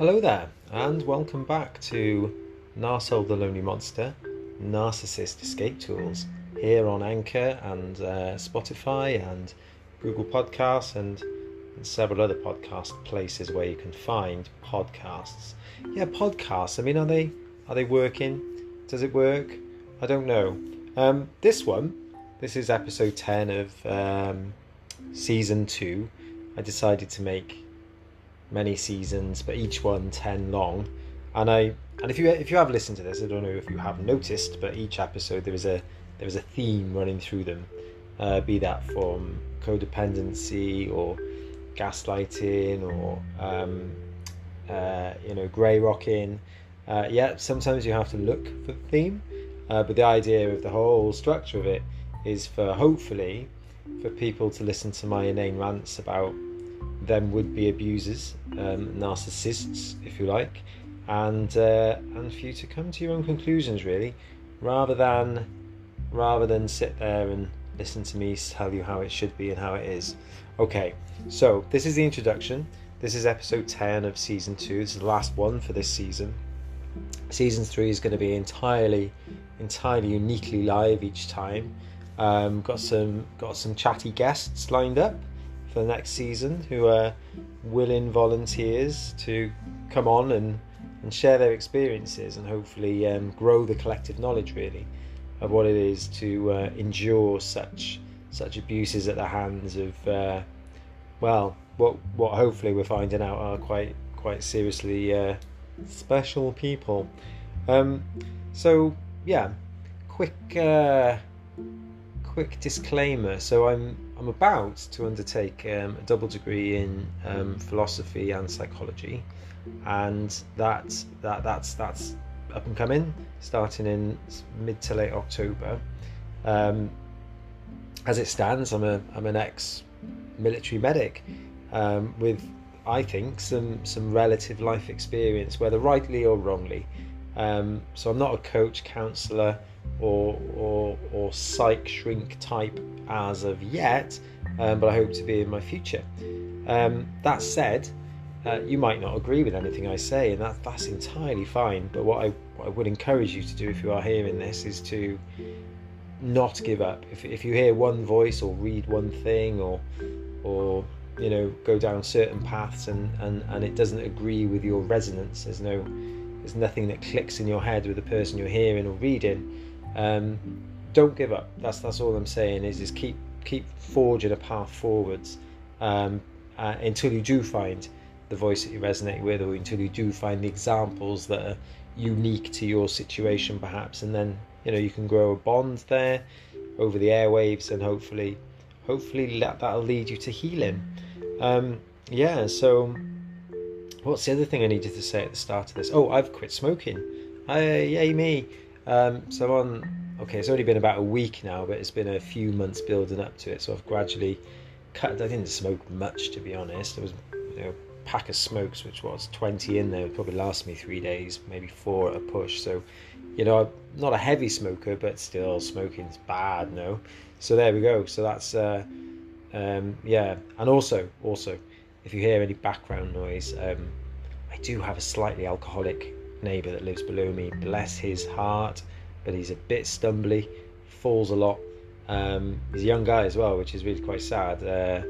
Hello there, and welcome back to Narsol the Lonely Monster Narcissist Escape Tools here on Anchor and uh, Spotify and Google Podcasts and, and several other podcast places where you can find podcasts. Yeah, podcasts. I mean, are they are they working? Does it work? I don't know. Um, this one, this is episode ten of um, season two. I decided to make many seasons, but each one ten long. And I and if you if you have listened to this, I don't know if you have noticed, but each episode there is a there is a theme running through them, uh, be that from codependency or gaslighting or um, uh, you know grey rocking. Uh, yeah, sometimes you have to look for the theme, uh, but the idea of the whole structure of it is for hopefully for people to listen to my inane rants about them would be abusers, um, narcissists, if you like, and uh, and for you to come to your own conclusions really, rather than rather than sit there and listen to me tell you how it should be and how it is. Okay, so this is the introduction. This is episode 10 of season 2. This is the last one for this season. Season 3 is going to be entirely entirely uniquely live each time. Um, got some got some chatty guests lined up for the next season who are willing volunteers to come on and, and share their experiences and hopefully um, grow the collective knowledge really of what it is to uh, endure such such abuses at the hands of uh, well what what hopefully we're finding out are quite quite seriously uh, special people. Um, so yeah quick uh, quick disclaimer. So I'm I'm about to undertake um, a double degree in um, philosophy and psychology, and that that that's that's up and coming, starting in mid to late October. Um, as it stands, I'm a I'm an ex military medic um, with I think some some relative life experience, whether rightly or wrongly. Um, so I'm not a coach, counsellor or, or, or psych shrink type as of yet, um, but I hope to be in my future. Um, that said, uh, you might not agree with anything I say, and that, that's entirely fine. But what I, what I would encourage you to do if you are hearing this is to not give up. If, if you hear one voice or read one thing or or you know go down certain paths and, and, and it doesn't agree with your resonance, there's no there's nothing that clicks in your head with the person you're hearing or reading um, don't give up. That's that's all I'm saying. Is is keep keep forging a path forwards um, uh, until you do find the voice that you resonate with, or until you do find the examples that are unique to your situation, perhaps, and then you know you can grow a bond there over the airwaves, and hopefully, hopefully that that'll lead you to healing. Um, yeah. So, what's the other thing I needed to say at the start of this? Oh, I've quit smoking. Hey, yay me! Um, so on, okay, it's only been about a week now, but it's been a few months building up to it. So I've gradually cut. I didn't smoke much, to be honest. There was, you know, pack of smokes, which was 20 in there, would probably last me three days, maybe four at a push. So, you know, I'm not a heavy smoker, but still smoking's bad, no. So there we go. So that's, uh, um, yeah. And also, also, if you hear any background noise, um, I do have a slightly alcoholic neighbour that lives below me. Bless his heart, but he's a bit stumbly, falls a lot. Um, he's a young guy as well, which is really quite sad. Uh,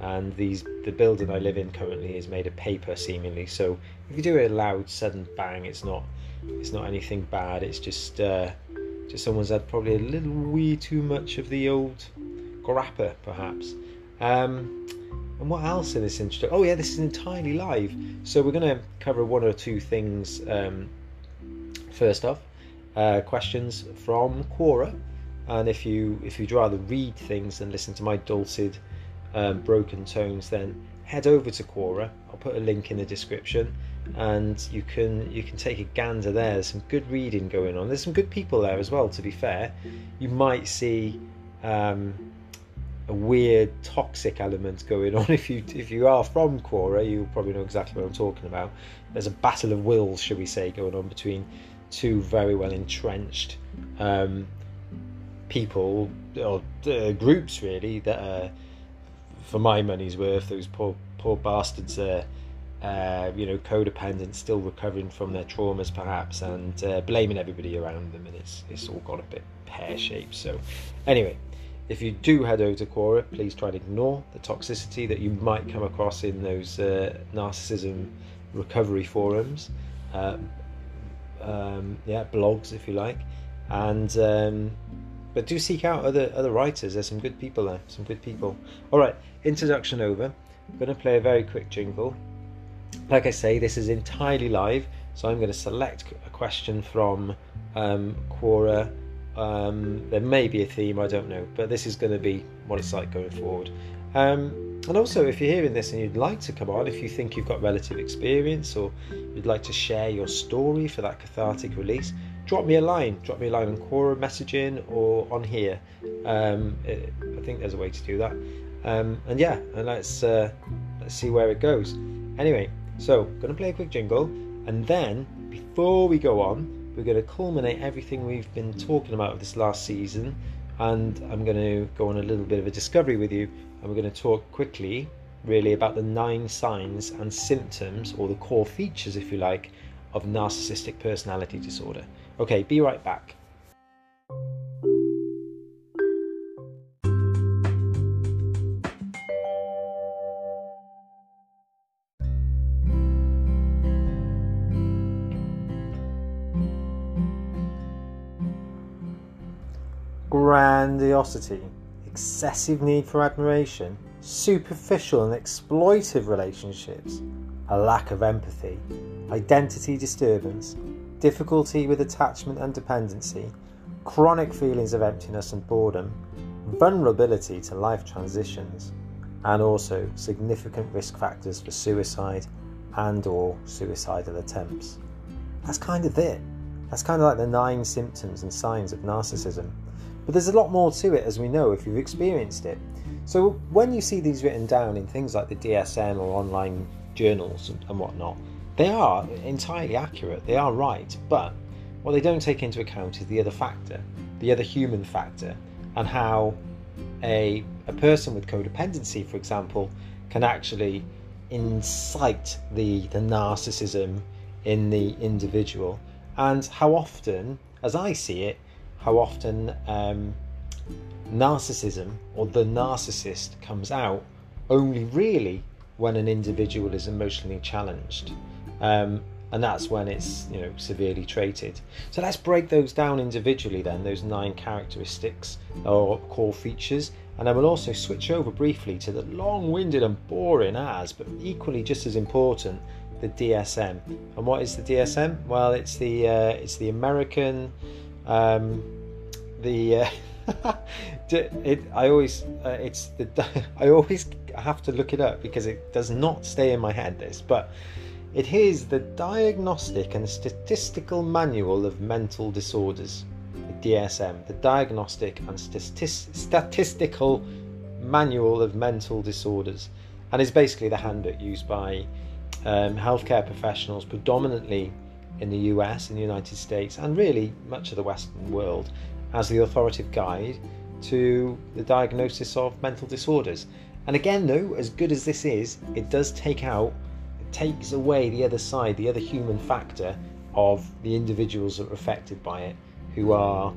and these the building I live in currently is made of paper, seemingly. So if you do a loud, sudden bang, it's not it's not anything bad. It's just uh, just someone's had probably a little wee too much of the old grappa, perhaps. Um, and what else in this intro? Oh yeah, this is entirely live. So we're going to cover one or two things. Um, first off, uh, questions from Quora, and if you if you'd rather read things than listen to my dulcet, um, broken tones, then head over to Quora. I'll put a link in the description, and you can you can take a gander there. There's some good reading going on. There's some good people there as well. To be fair, you might see. Um, a weird toxic element going on. If you if you are from Quora, you probably know exactly what I'm talking about. There's a battle of wills, should we say, going on between two very well entrenched um, people or uh, groups, really. That are, for my money's worth, those poor poor bastards there. uh, you know, codependent, still recovering from their traumas perhaps, and uh, blaming everybody around them, and it's it's all got a bit pear shaped. So, anyway, if you do head over to Quora, please try to ignore the toxicity that you might come across in those uh, narcissism recovery forums, uh, um, yeah, blogs if you like, and um, but do seek out other other writers. There's some good people there, some good people. All right, introduction over. I'm going to play a very quick jingle. Like I say, this is entirely live, so I'm going to select a question from um, Quora um, there may be a theme, I don't know, but this is going to be what it's like going forward. Um, and also, if you're hearing this and you'd like to come on, if you think you've got relative experience or you'd like to share your story for that cathartic release, drop me a line. Drop me a line on Quora messaging or on here. Um, it, I think there's a way to do that. Um, and yeah, and let's uh, let's see where it goes. Anyway, so to play a quick jingle, and then before we go on, we're to culminate everything we've been talking about this last season, and I'm to go on a little bit of a discovery with you, and we're going to talk quickly, really, about the nine signs and symptoms, or the core features, if you like, of narcissistic personality disorder. Okay, be right back. grandiosity, excessive need for admiration, superficial and exploitive relationships, a lack of empathy, identity disturbance, difficulty with attachment and dependency, chronic feelings of emptiness and boredom, vulnerability to life transitions, and also significant risk factors for suicide and or suicidal attempts. That's kind of it. That's kind of like the nine symptoms and signs of narcissism. But there's a lot more to it, as we know, if you've experienced it. So when you see these written down in things like the DSM or online journals and, whatnot, they are entirely accurate, they are right, but what they don't take into account is the other factor, the other human factor, and how a, a person with codependency, for example, can actually incite the, the narcissism in the individual, and how often, as I see it, how often um, narcissism or the narcissist comes out only really when an individual is emotionally challenged. Um, and that's when it's you know severely traded. So let's break those down individually then, those nine characteristics or core features, and I will also switch over briefly to the long-winded and boring as, but equally just as important, the DSM. And what is the DSM? Well, it's the uh, it's the American um, the uh, it I always uh, it's the I always have to look it up because it does not stay in my head this but it is the Diagnostic and Statistical Manual of Mental Disorders the DSM the Diagnostic and Statistical Manual of Mental Disorders and is basically the handbook used by um, healthcare professionals predominantly in the US, in the United States, and really much of the Western world as the authoritative guide to the diagnosis of mental disorders. And again, though, as good as this is, it does take out, it takes away the other side, the other human factor of the individuals that are affected by it, who are.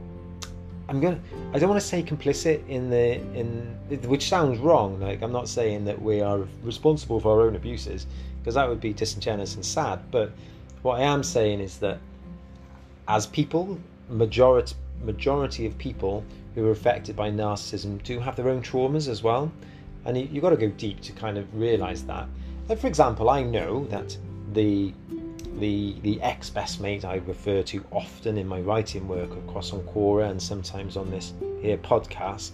I'm gonna. I don't want to say complicit in the in which sounds wrong. Like I'm not saying that we are responsible for our own abuses, because that would be disingenuous and sad. But what I am saying is that as people, majority majority of people who are affected by narcissism do have their own traumas as well, and you, have got to go deep to kind of realize that. Like for example, I know that the the the ex best mate I refer to often in my writing work across on Quora and sometimes on this here podcast,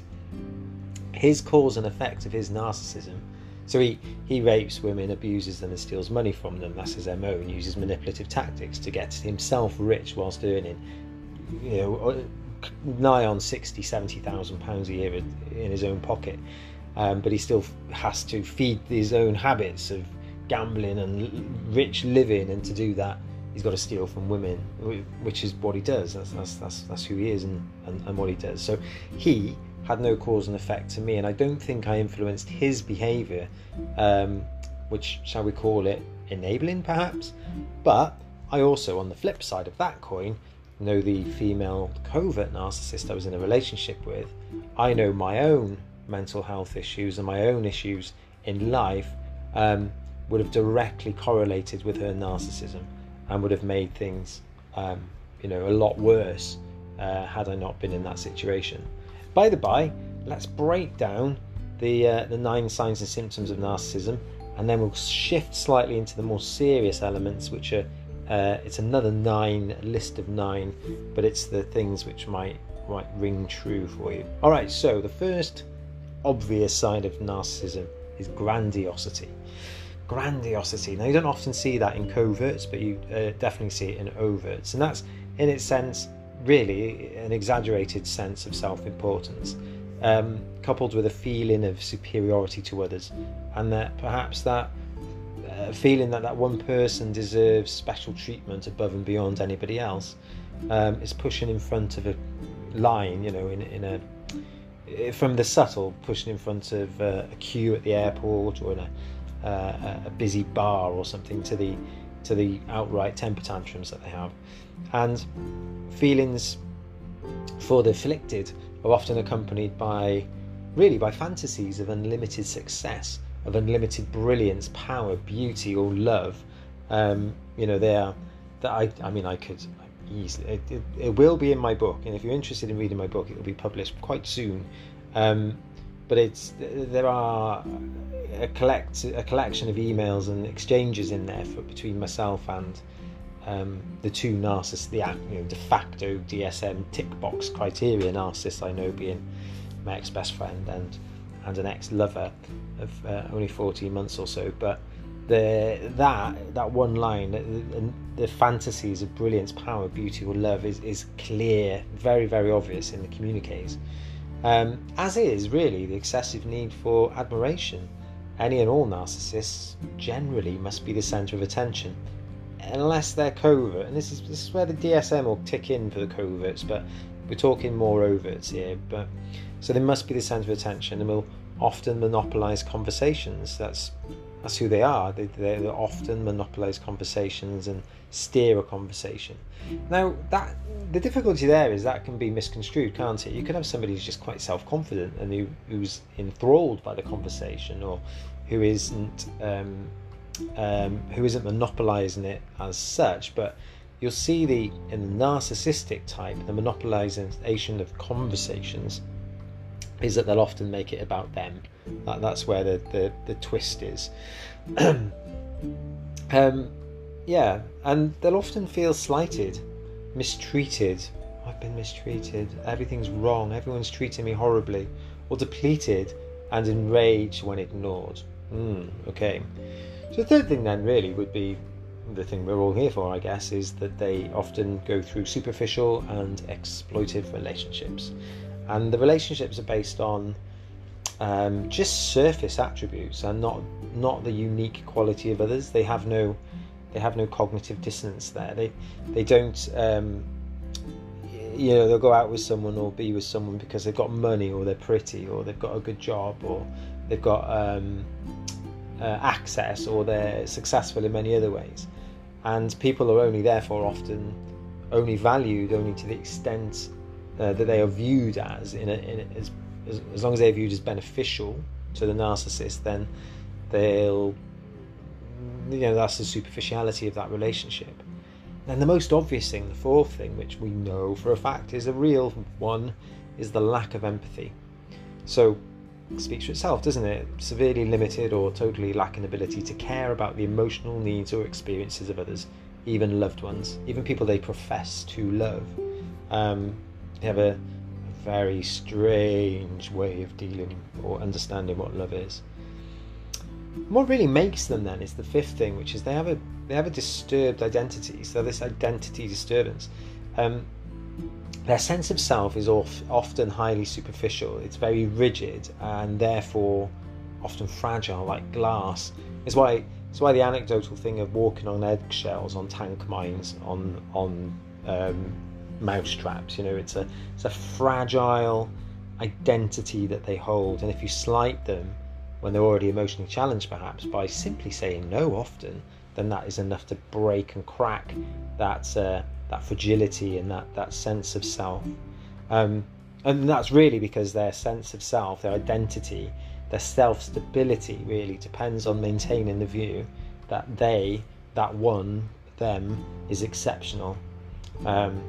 his cause and effect of his narcissism so he, he rapes women, abuses them, and steals money from them. That's his MO, and uses manipulative tactics to get himself rich whilst earning, you know, uh, nigh on 60, 70,000 pounds a year in his own pocket. Um, but he still has to feed his own habits of gambling and rich living, and to do that, he's got to steal from women, which is what he does. That's that's that's, that's who he is and, and, and what he does. So he had no cause and effect to me, and I don't think I influenced his behaviour, um, which shall we call it, enabling, perhaps. But I also, on the flip side of that coin, know the female covert narcissist I was in a relationship with. I know my own mental health issues and my own issues in life um, would have directly correlated with her narcissism and would have made things, um, you know, a lot worse uh, had I not been in that situation. By the by, let's break down the uh, the nine signs and symptoms of narcissism, and then we'll shift slightly into the more serious elements, which are uh, it's another nine list of nine, but it's the things which might might ring true for you. All right, so the first obvious side of narcissism is grandiosity. Grandiosity. Now you don't often see that in coverts, but you uh, definitely see it in overts, and that's in its sense really an exaggerated sense of self-importance. Um, coupled with a feeling of superiority to others, and that perhaps that feeling that that one person deserves special treatment above and beyond anybody else um, is pushing in front of a line, you know, in, in a from the subtle, pushing in front of uh, a queue at the airport or in a, uh, a busy bar or something to the to the outright temper tantrums that they have, and feelings for the afflicted are often accompanied by really by fantasies of unlimited success, of unlimited brilliance, power, beauty, or love. Um, you know, they are that I, I mean, I could easily, it, it, it, will be in my book, and if you're interested in reading my book, it will be published quite soon. Um, but it's there are a collect a collection of emails and exchanges in there for between myself and um, the two narcissists, the you know, de facto DSM tick box criteria narcissists I know being my ex best friend and and an ex lover of uh, only 14 months or so. But the that that one line, the, the fantasies of brilliance, power, beauty, or love is, is clear, very very obvious in the communiques. Um, as is really the excessive need for admiration. Any and all narcissists generally must be the centre of attention unless they're covert, and this is this is where the DSM will tick in for the coverts, but we're talking more overts here. But so they must be the centre of attention, and will often monopolise conversations. That's that's who they are. They, they often monopolise conversations and steer a conversation. Now that the difficulty there is that can be misconstrued, can't it? You could have somebody who's just quite self-confident and who, who's enthralled by the conversation, or who isn't. Um, um, who isn't monopolizing it as such, but you'll see the in the narcissistic type, the monopolization of conversations is that they'll often make it about them. That, that's where the, the, the twist is. um, yeah, and they'll often feel slighted, mistreated. I've been mistreated. Everything's wrong. Everyone's treating me horribly, or depleted and enraged when ignored. Mm, okay. So the third thing then really would be the thing we're all here for, I guess, is that they often go through superficial and exploitive relationships, and the relationships are based on um, just surface attributes and not not the unique quality of others. They have no they have no cognitive dissonance there. They they don't um, you know they'll go out with someone or be with someone because they've got money or they're pretty or they've got a good job or they've got um, uh, access or they're successful in many other ways. And people are only therefore often only valued only to the extent uh, that they are viewed as, in, a, in a, as, as, as long as they're viewed as beneficial to the narcissist, then they'll, you know, that's the superficiality of that relationship. And the most obvious thing, the fourth thing, which we know for a fact is a real one, is the lack of empathy. So speaks for itself, doesn't it? Severely limited or totally lacking ability to care about the emotional needs or experiences of others, even loved ones, even people they profess to love. Um, they have a, very strange way of dealing or understanding what love is. what really makes them then is the fifth thing, which is they have a they have a disturbed identity. So this identity disturbance. Um, their sense of self is often highly superficial. It's very rigid and therefore often fragile, like glass. It's why it's why the anecdotal thing of walking on eggshells on tank mines on on um, mouse traps. You know, it's a it's a fragile identity that they hold, and if you slight them when they're already emotionally challenged, perhaps by simply saying no, often then that is enough to break and crack that uh, that fragility and that that sense of self. Um, and that's really because their sense of self, their identity, their self stability really depends on maintaining the view that they, that one, them, is exceptional. Um,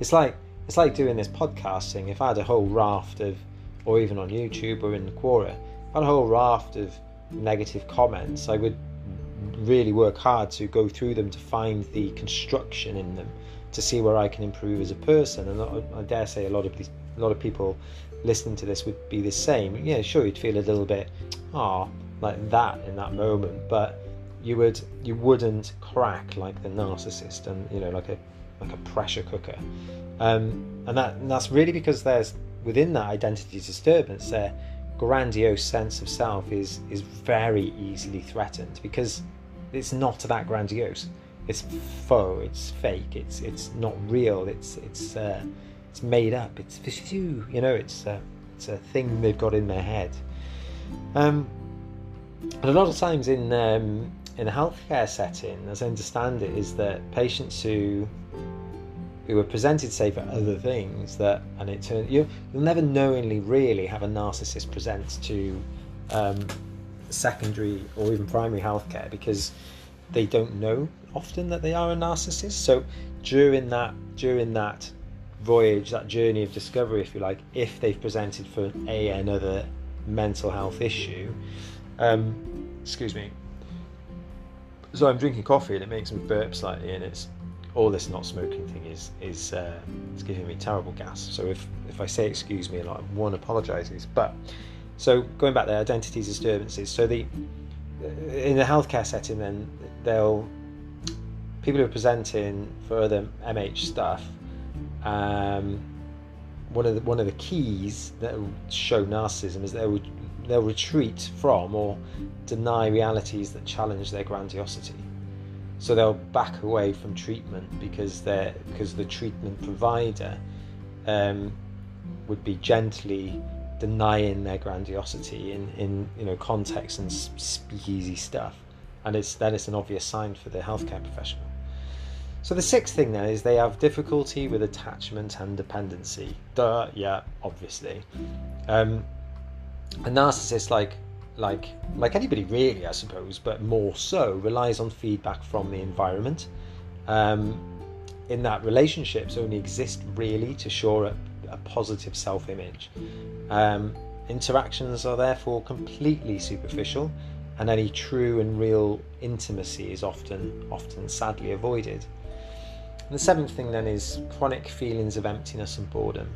it's like it's like doing this podcasting. If I had a whole raft of, or even on YouTube or in the Quora, if I had a whole raft of negative comments, I would really work hard to go through them to find the construction in them to see where I can improve as a person. And I dare say a lot of these, a lot of people listening to this would be the same. Yeah, sure, you'd feel a little bit, ah, like that in that moment, but you would you wouldn't crack like the narcissist and you know like a like a pressure cooker. Um, and that and that's really because there's within that identity disturbance their grandiose sense of self is is very easily threatened because it's not that grandiose it's faux, it's fake, it's it's not real, it's it's uh, it's made up, it's you know, it's uh, it's a thing they've got in their head. Um, and a lot of times in um, in a healthcare setting, as I understand it, is that patients who who are presented, say, for other things that, and it turns you you'll never knowingly really have a narcissist present to um, secondary or even primary healthcare because they don't know often that they are a narcissist. So during that during that voyage, that journey of discovery, if you like, if they've presented for a another mental health issue, um, excuse me. So I'm drinking coffee and it makes me burp slightly, and it's all this not smoking thing is is uh, it's giving me terrible gas. So if if I say excuse me a lot, one apologises. But so going back there, identity disturbances. So the in the healthcare setting, then they'll people who are presenting for other MH stuff. Um, one of the one of the keys that show narcissism is they will they'll retreat from or deny realities that challenge their grandiosity. So they'll back away from treatment because they're because the treatment provider um, would be gently denying their grandiosity in, in you know context and speakeasy stuff, and it's then it's an obvious sign for the healthcare professional. So the sixth thing then is they have difficulty with attachment and dependency. Duh, yeah, obviously. Um, a narcissist, like like like anybody really, I suppose, but more so, relies on feedback from the environment. Um, in that relationships only exist really to shore up a positive self image. Um, interactions are therefore completely superficial, and any true and real intimacy is often, often sadly avoided. And the seventh thing then is chronic feelings of emptiness and boredom.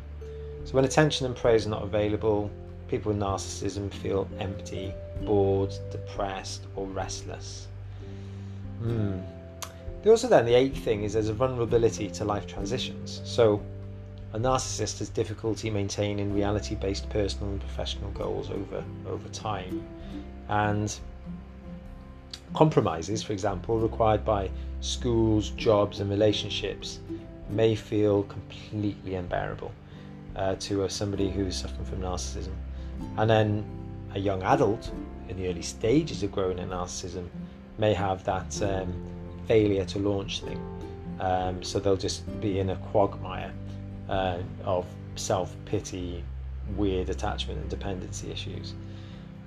So, when attention and praise are not available, people with narcissism feel empty, bored, depressed, or restless. Hmm. Also, then, the eighth thing is there's a vulnerability to life transitions. So, a narcissist has difficulty maintaining reality based personal and professional goals over, over time. And compromises, for example, required by schools, jobs, and relationships may feel completely unbearable uh, to uh, somebody who's suffering from narcissism. And then a young adult in the early stages of growing in narcissism may have that um, failure to launch thing. Um, so they'll just be in a quagmire uh, of self pity, weird attachment and dependency issues.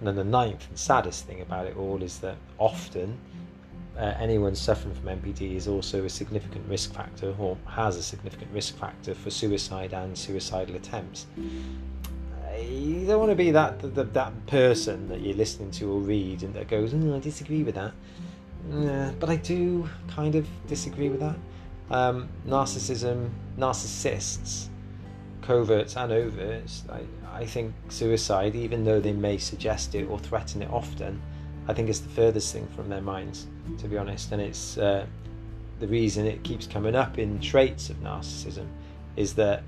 And then the ninth and saddest thing about it all is that often uh, anyone suffering from NPD is also a significant risk factor or has a significant risk factor for suicide and suicidal attempts. You don't want to be that that, that person that you're listening to or read and that goes, mm, I disagree with that. Yeah, but I do kind of disagree with that. Um, narcissism, narcissists, coverts and overts, I, I think suicide, even though they may suggest it or threaten it often, I think it's the furthest thing from their minds, to be honest. And it's uh, the reason it keeps coming up in traits of narcissism is that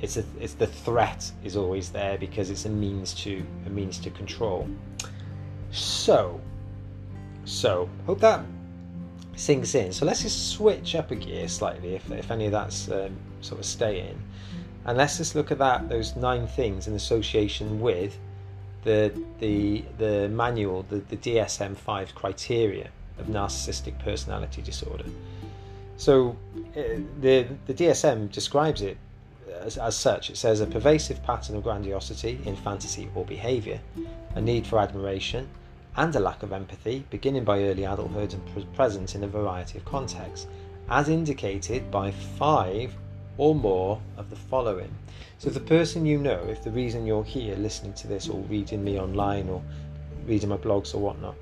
it's a, it's the threat is always there because it's a means to a means to control. So, so hope that sinks in. So let's just switch up a gear slightly, if, if any of that's um, sort of staying, and let's just look at that those nine things in association with the the the manual, the, the DSM five criteria of narcissistic personality disorder. So uh, the, the DSM describes it as, as, such. It says a pervasive pattern of grandiosity in fantasy or behaviour, a need for admiration, and a lack of empathy, beginning by early adulthood and present in a variety of contexts, as indicated by five or more of the following. So, the person you know, if the reason you're here listening to this or reading me online or reading my blogs or whatnot,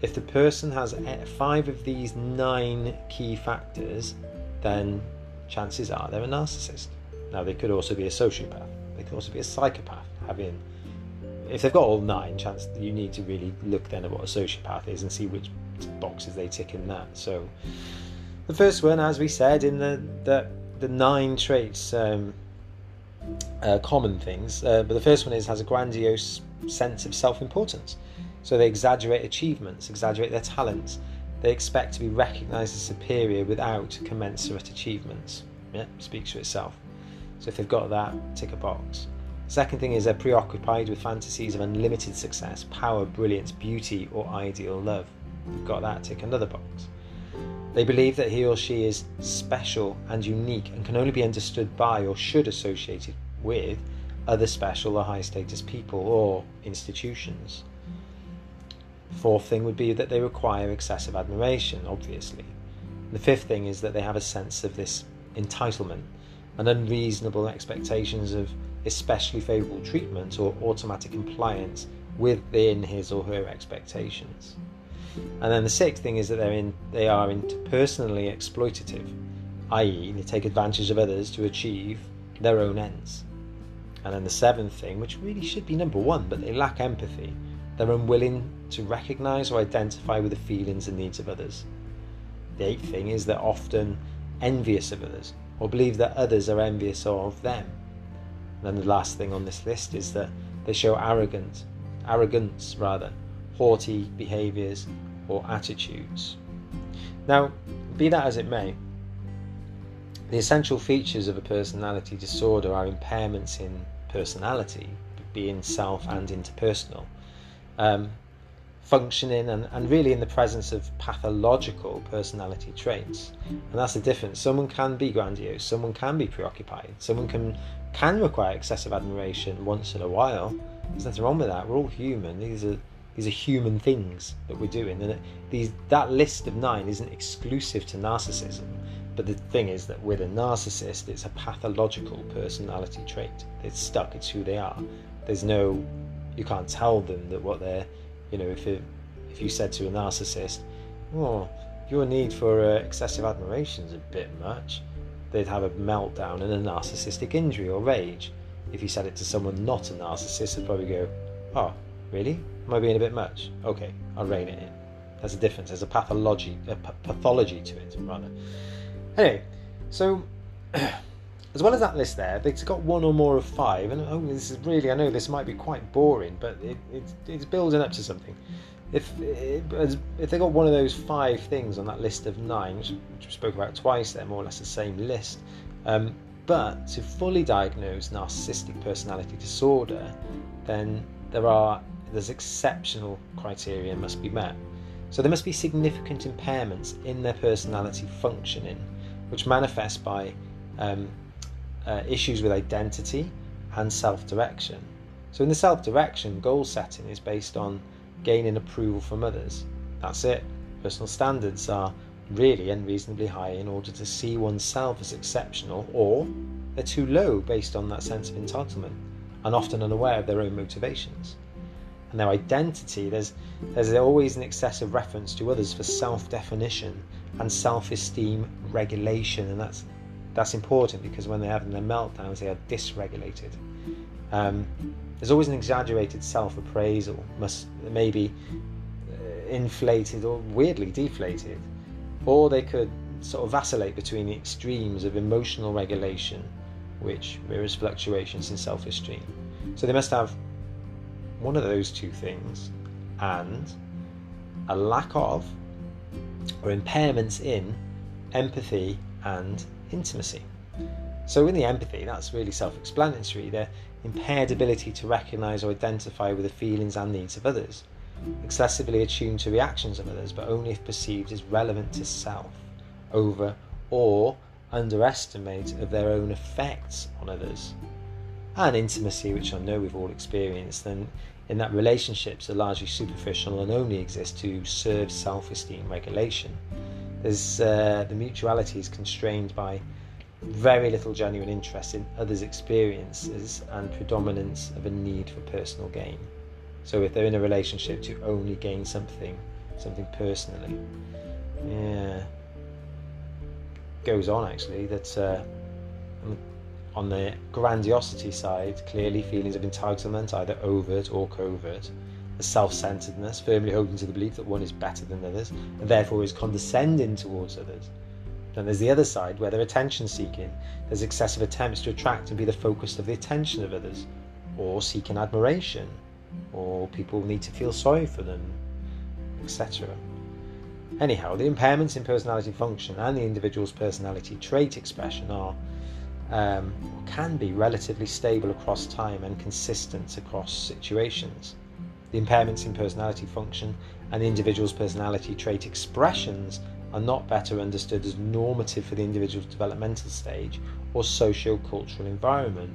if the person has five of these nine key factors, then chances are they're a narcissist. Now, they could also be a sociopath, they could also be a psychopath, having if they've got all nine, chance you need to really look then at what a sociopath is and see which boxes they tick in that. So, the first one, as we said, in the the, the nine traits, um, uh, common things, uh, but the first one is has a grandiose sense of self-importance. So they exaggerate achievements, exaggerate their talents. They expect to be recognised as superior without commensurate achievements. Yeah, speaks for itself. So if they've got that, tick a box. Second thing is they're preoccupied with fantasies of unlimited success, power, brilliance, beauty, or ideal love. You've got that, tick another box. They believe that he or she is special and unique and can only be understood by or should associate with other special or high status people or institutions. Fourth thing would be that they require excessive admiration, obviously. The fifth thing is that they have a sense of this entitlement and unreasonable expectations of especially favourable treatment or automatic compliance within his or her expectations. And then the sixth thing is that they're in, they are interpersonally exploitative, i.e., they take advantage of others to achieve their own ends. And then the seventh thing, which really should be number one, but they lack empathy, they're unwilling to recognise or identify with the feelings and needs of others. The eighth thing is they're often envious of others or believe that others are envious of them. And then the last thing on this list is that they show arrogance, arrogance rather, haughty behaviours or attitudes. Now, be that as it may, the essential features of a personality disorder are impairments in personality, being self and interpersonal, um, functioning and, and really in the presence of pathological personality traits. And that's the difference. Someone can be grandiose, someone can be preoccupied, someone can can require excessive admiration once in a while. There's nothing wrong with that. We're all human. These are these are human things that we're doing, and these that list of nine isn't exclusive to narcissism. But the thing is that with a narcissist, it's a pathological personality trait. It's stuck. It's who they are. There's no, you can't tell them that what they're, you know, if it, if you said to a narcissist, oh, your need for uh, excessive admiration is a bit much they'd have a meltdown and a narcissistic injury or rage. If you said it to someone not a narcissist, they'd probably go, Oh, really? Am I being a bit much? Okay, I'll rein it in. There's a difference. There's a pathology, a p- pathology to it, rather. Anyway, so as well as that list there, they've got one or more of five, and oh, this is really, I know this might be quite boring, but it, it, it's building up to something if if they got one of those five things on that list of nine, which, we spoke about twice, they're more or less the same list. Um, but to fully diagnose narcissistic personality disorder, then there are there's exceptional criteria must be met. So there must be significant impairments in their personality functioning, which manifest by um, uh, issues with identity and self-direction. So in the self-direction, goal setting is based on gaining approval from others. That's it. Personal standards are really unreasonably high in order to see oneself as exceptional, or they're too low based on that sense of entitlement and often unaware of their own motivations. And their identity, there's, there's always an excessive reference to others for self definition and self esteem regulation, and that's, that's important because when they're having their meltdowns, they are dysregulated. Um, there's always an exaggerated self appraisal, must maybe uh, inflated or weirdly deflated, or they could sort of vacillate between the extremes of emotional regulation, which mirrors fluctuations in self esteem. So they must have one of those two things and a lack of or impairments in empathy and intimacy. So, in the empathy, that's really self explanatory. Their impaired ability to recognise or identify with the feelings and needs of others. excessively attuned to reactions of others, but only if perceived as relevant to self, over or underestimate of their own effects on others. And intimacy, which I know we've all experienced, then in that relationships are largely superficial and only exist to serve self esteem regulation. There's, uh, the mutuality is constrained by very little genuine interest in others' experiences and predominance of a need for personal gain. So if they're in a relationship to only gain something, something personally, yeah, goes on actually that uh, on the grandiosity side, clearly feelings of entitlement, either overt or covert, the self-centeredness, firmly holding to the belief that one is better than others, and therefore is condescending towards others. Then there's the other side where they're attention seeking. There's excessive attempts to attract and be the focus of the attention of others, or seeking admiration, or people need to feel sorry for them, etc. Anyhow, the impairments in personality function and the individual's personality trait expression are um, can be relatively stable across time and consistent across situations. The impairments in personality function and the individual's personality trait expressions are not better understood as normative for the individual's developmental stage or socio-cultural environment.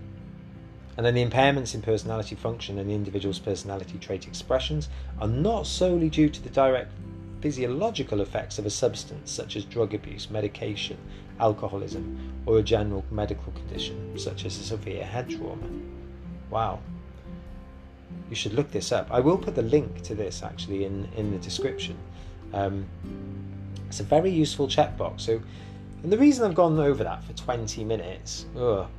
And then the impairments in personality function and the individual's personality trait expressions are not solely due to the direct physiological effects of a substance such as drug abuse, medication, alcoholism, or a general medical condition such as a severe head trauma. Wow. You should look this up. I will put the link to this actually in, in the description. Um, it's a very useful checkbox. So and the reason I've gone over that for 20 minutes,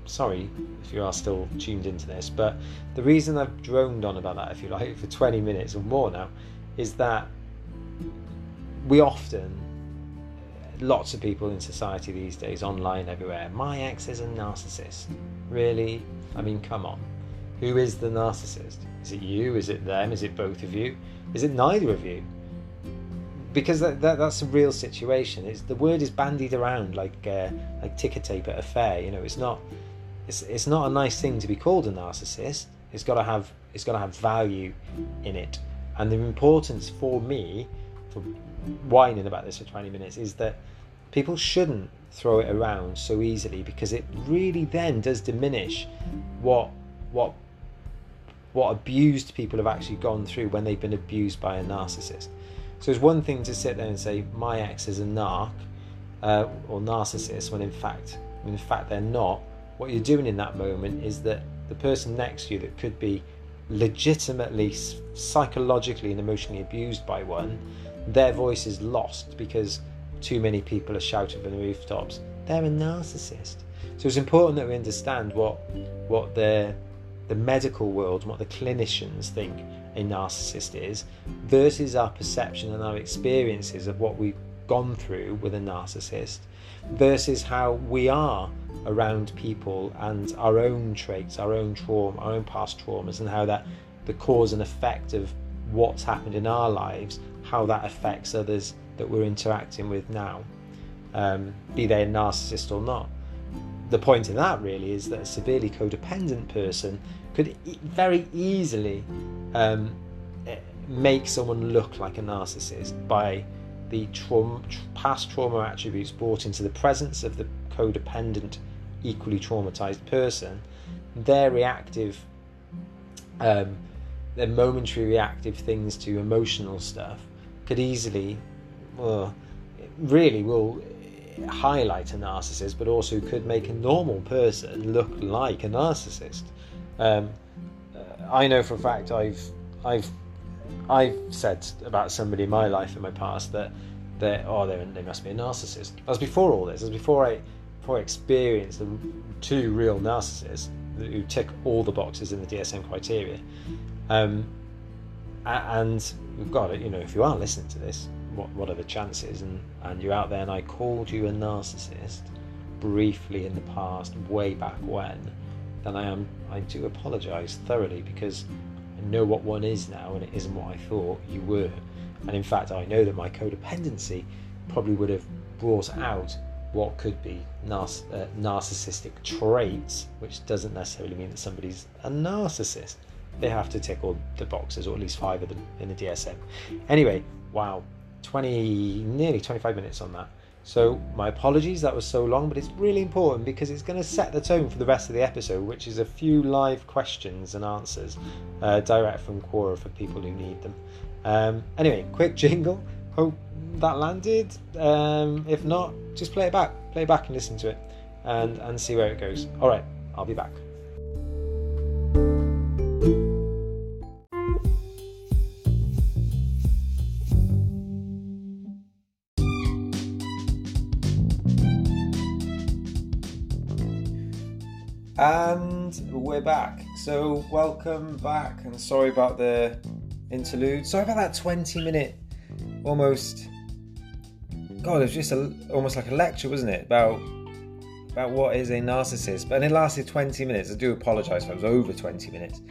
sorry if you are still tuned into this, but the reason I've droned on about that, if you like, for 20 minutes or more now, is that we often, lots of people in society these days, online, everywhere, my ex is a narcissist. Really? I mean, come on. Who is the narcissist? Is it you? Is it them? Is it both of you? Is it neither of you? because that, that, that's a real situation. It's the word is bandied around like uh, like ticker tape at a fair. You know, it's not it's it's not a nice thing to be called a narcissist. It's got to have it's got to have value in it. And the importance for me, for whining about this for 20 minutes, is that people shouldn't throw it around so easily because it really then does diminish what what what abused people have actually gone through when they've been abused by a narcissist. So it's one thing to sit there and say my ex is a narc uh, or narcissist when in fact, when in fact they're not. What you're doing in that moment is that the person next to you that could be legitimately psychologically and emotionally abused by one, their voice is lost because too many people are shouting from the rooftops. They're a narcissist. So it's important that we understand what what the the medical world, what the clinicians think a narcissist is versus our perception and our experiences of what we've gone through with a narcissist versus how we are around people and our own traits, our own trauma, our own past traumas, and how that the cause and effect of what's happened in our lives, how that affects others that we're interacting with now, um, be they a narcissist or not. The point of that really is that a severely codependent person could very easily um, eh, make someone look like a narcissist by the past trauma attributes brought into the presence of the codependent, equally traumatized person. Their reactive, um, their momentary reactive things to emotional stuff could easily, well, really will highlight a narcissist, but also could make a normal person look like a narcissist. Um, I know for a fact I've I've I've said about somebody in my life in my past that that oh they they must be a narcissist. That was before all this. It was before I before I experienced the two real narcissists who tick all the boxes in the DSM criteria. Um, and we've got it. You know, if you are listening to this, what what are the chances? And and you're out there, and I called you a narcissist briefly in the past, way back when then I am I do apologise thoroughly because I know what one is now and it isn't what I thought you were. And in fact, I know that my codependency probably would have brought out what could be uh, narcissistic traits, which doesn't necessarily mean that somebody's a narcissist. They have to tick all the boxes, or at least five of them in the DSM. Anyway, wow, 20, nearly 25 minutes on that. So, my apologies, that was so long, but it's really important because it's going to set the tone for the rest of the episode, which is a few live questions and answers uh, direct from Quora for people who need them. Um, anyway, quick jingle. Hope that landed. Um, if not, just play it back. Play it back and listen to it and, and see where it goes. All right, I'll be back. And we're back. So, welcome back, and sorry about the interlude. Sorry about that 20 minute, almost. God, it was just a, almost like a lecture, wasn't it? About about what is a narcissist. But it lasted 20 minutes. I do apologise if it was over 20 minutes.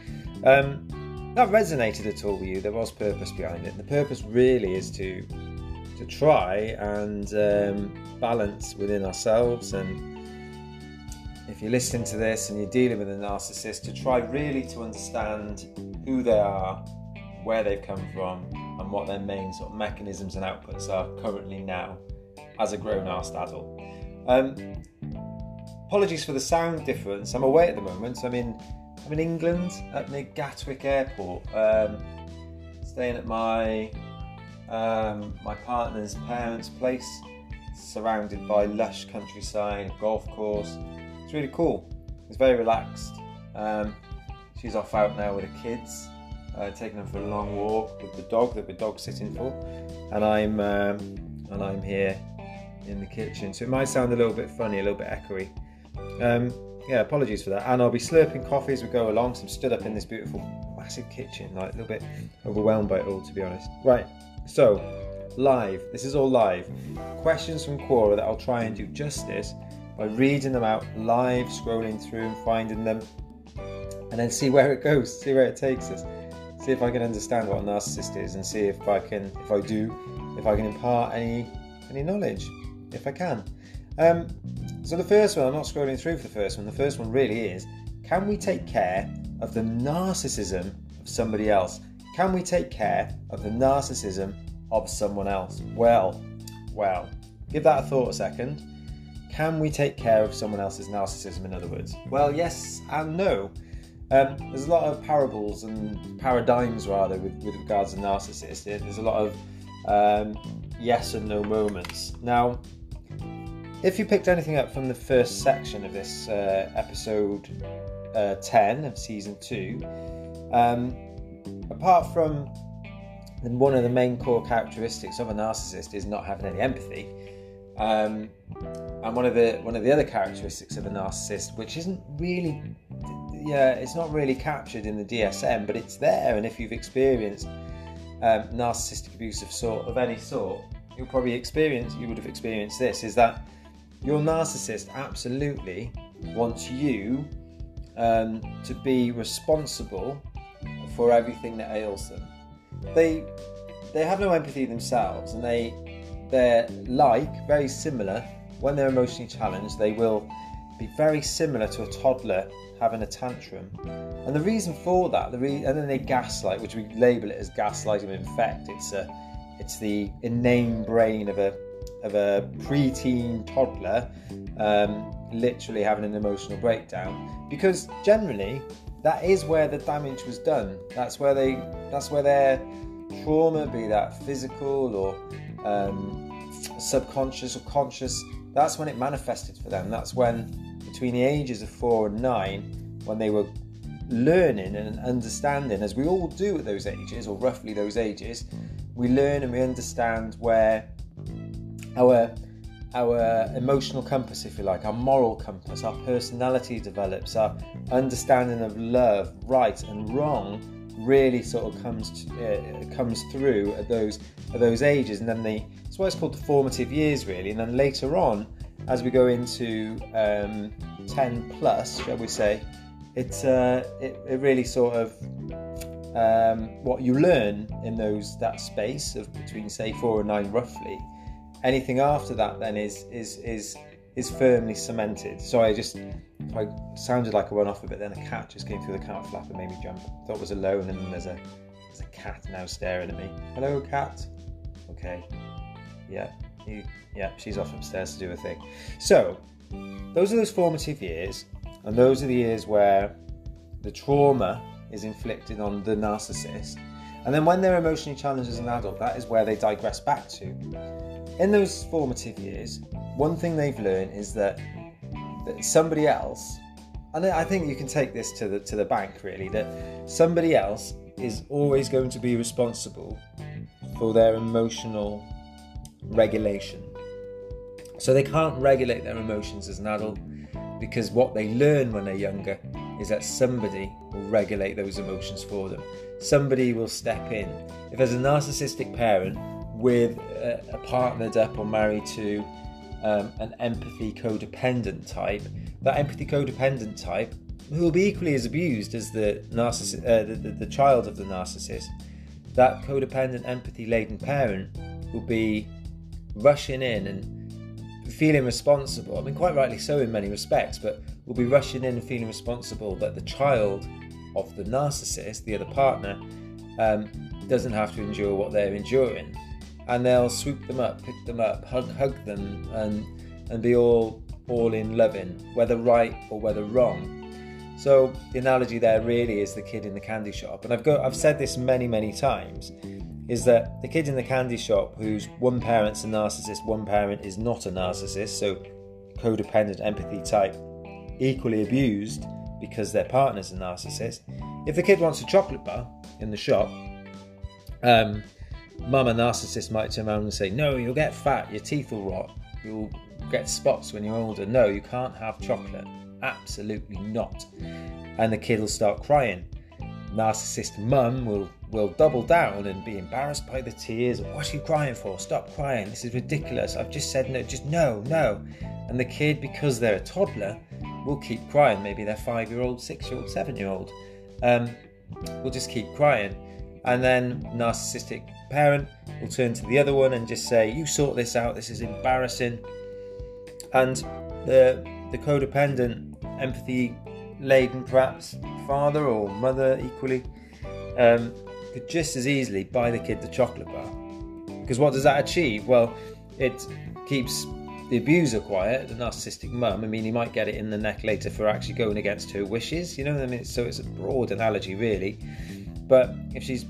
Um, that resonated at all with you. There was purpose behind it. The purpose really is to to try and um, balance within ourselves and if you're listening to this and you're dealing with a narcissist, to try really to understand who they are, where they've come from, and what their main sort of mechanisms and outputs are currently now as a grown ass adult. Um, apologies for the sound difference. I'm away at the moment. I'm in I'm in England at near Gatwick Airport, um, staying at my um, my partner's parents' place, surrounded by lush countryside, golf course it's really cool. It's very relaxed. Um, she's off out now with the kids, uh, taking them for a long walk with the dog that we're dog sitting for, and I'm um, and I'm here in the kitchen. So it might sound a little bit funny, a little bit echoey. Um, yeah, apologies for that. And I'll be slurping coffee as we go along. So I'm stood up in this beautiful, massive kitchen, like a little bit overwhelmed by it all, to be honest. Right, so live. This is all live. Questions from Quora that I'll try and do justice by reading them out live, scrolling through and finding them, and then see where it goes, see where it takes us. See if I can understand what a narcissist is, and see if I can, if I do, if I can impart any any knowledge, if I can. Um, so the first one, I'm not scrolling through for the first one. The first one really is: Can we take care of the narcissism of somebody else? Can we take care of the narcissism of someone else? Well, well, give that a thought a second. Can we take care of someone else's narcissism, in other words? Well, yes and no. Um, there's a lot of parables and paradigms, rather, with, with regards to narcissists. There's a lot of um, yes and no moments. Now, if you picked anything up from the first section of this uh, episode uh, 10 of season 2, um, apart from one of the main core characteristics of a narcissist is not having any empathy, um, and one of the one of the other characteristics of a narcissist, which isn't really, yeah, it's not really captured in the DSM, but it's there. And if you've experienced um, narcissistic abuse of sort of any sort, you'll probably experience you would have experienced this. Is that your narcissist absolutely wants you um, to be responsible for everything that ails them. They they have no empathy themselves, and they they're like very similar when they're emotionally challenged, they will be very similar to a toddler having a tantrum. And the reason for that, the re- and then they gaslight, which we label it as gaslighting. In fact, it's a, it's the inane brain of a of a preteen toddler, um, literally having an emotional breakdown. Because generally, that is where the damage was done. That's where they, that's where their trauma, be that physical or um, subconscious or conscious, that's when it manifested for them. That's when, between the ages of four and nine, when they were learning and understanding, as we all do at those ages, or roughly those ages, we learn and we understand where our our emotional compass, if you like, our moral compass, our personality develops, our understanding of love, right and wrong, really sort of comes to, uh, comes through at those at those ages, and then it's why it's called the formative years, really. And then later on, as we go into um, 10 plus, shall we say, it, uh, it, it really sort of um, what you learn in those that space of between say four and nine roughly. Anything after that then is is is is firmly cemented. So I just I sounded like I went off a bit. Then a cat just came through the cat flap and made me jump. Thought I was alone, and then there's a there's a cat now staring at me. Hello, cat. Okay. Yeah. You, yeah. She's off upstairs to do a thing. So those are those formative years, and those are the years where the trauma is inflicted on the narcissist. And then when they're emotionally challenged as an adult, that is where they digress back to. In those formative years, one thing they've learned is that, that somebody else, and I think you can take this to the to the bank really, that somebody else is always going to be responsible for their emotional regulation. So they can't regulate their emotions as an adult because what they learn when they're younger is that somebody will regulate those emotions for them. Somebody will step in. If there's a narcissistic parent with a, a partnered up or married to um, an empathy codependent type, that empathy codependent type who will be equally as abused as the narcissist, uh, the, the, the child of the narcissist, that codependent empathy laden parent will be rushing in and feeling responsible. I mean, quite rightly so in many respects, but will be rushing in and feeling responsible that the child of the narcissist, the other partner, um, doesn't have to endure what they're enduring. And they'll swoop them up, pick them up, hug, hug them, and and be all all in loving, whether right or whether wrong. So the analogy there really is the kid in the candy shop, and I've got I've said this many many times is that the kid in the candy shop whose one parent's a narcissist, one parent is not a narcissist, so codependent empathy type, equally abused because their partner's a narcissist. If the kid wants a chocolate bar in the shop, um, mama narcissist might turn around and say, No, you'll get fat, your teeth will rot, you'll get spots when you're older. No, you can't have chocolate. Absolutely not. And the kid will start crying. Narcissist mum will will double down and be embarrassed by the tears. What are you crying for? Stop crying. This is ridiculous. I've just said no, just no, no. And the kid, because they're a toddler, will keep crying. Maybe they're five year old, six year old, seven year old. Um, will just keep crying. And then narcissistic parent will turn to the other one and just say, You sort this out, this is embarrassing. And the the codependent, empathy laden perhaps father or mother equally um, could just as easily buy the kid the chocolate bar. Because what does that achieve? Well, it keeps the abuser quiet, the narcissistic mum. I mean, he might get it in the neck later for actually going against her wishes, you know. I mean, so it's a broad analogy, really. But if she's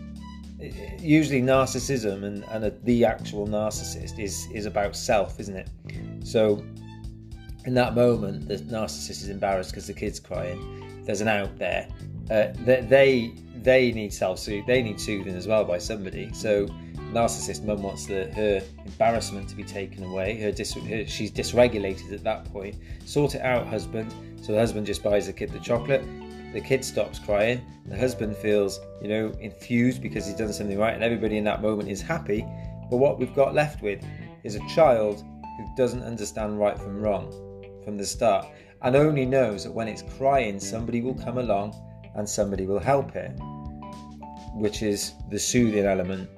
usually narcissism and, and a, the actual narcissist is is about self, isn't it? So in that moment, the narcissist is embarrassed because the kid's crying. There's an out there. Uh, they, they need self soothe they need soothing as well by somebody. So narcissist mum wants the, her embarrassment to be taken away her, dis, her, she's dysregulated at that point. Sort it out husband. So the husband just buys the kid the chocolate. The kid stops crying. The husband feels you know infused because he's done something right and everybody in that moment is happy. But what we've got left with is a child who doesn't understand right from wrong from the start and only knows that when it's crying somebody will come along and somebody will help it, which is the soothing element.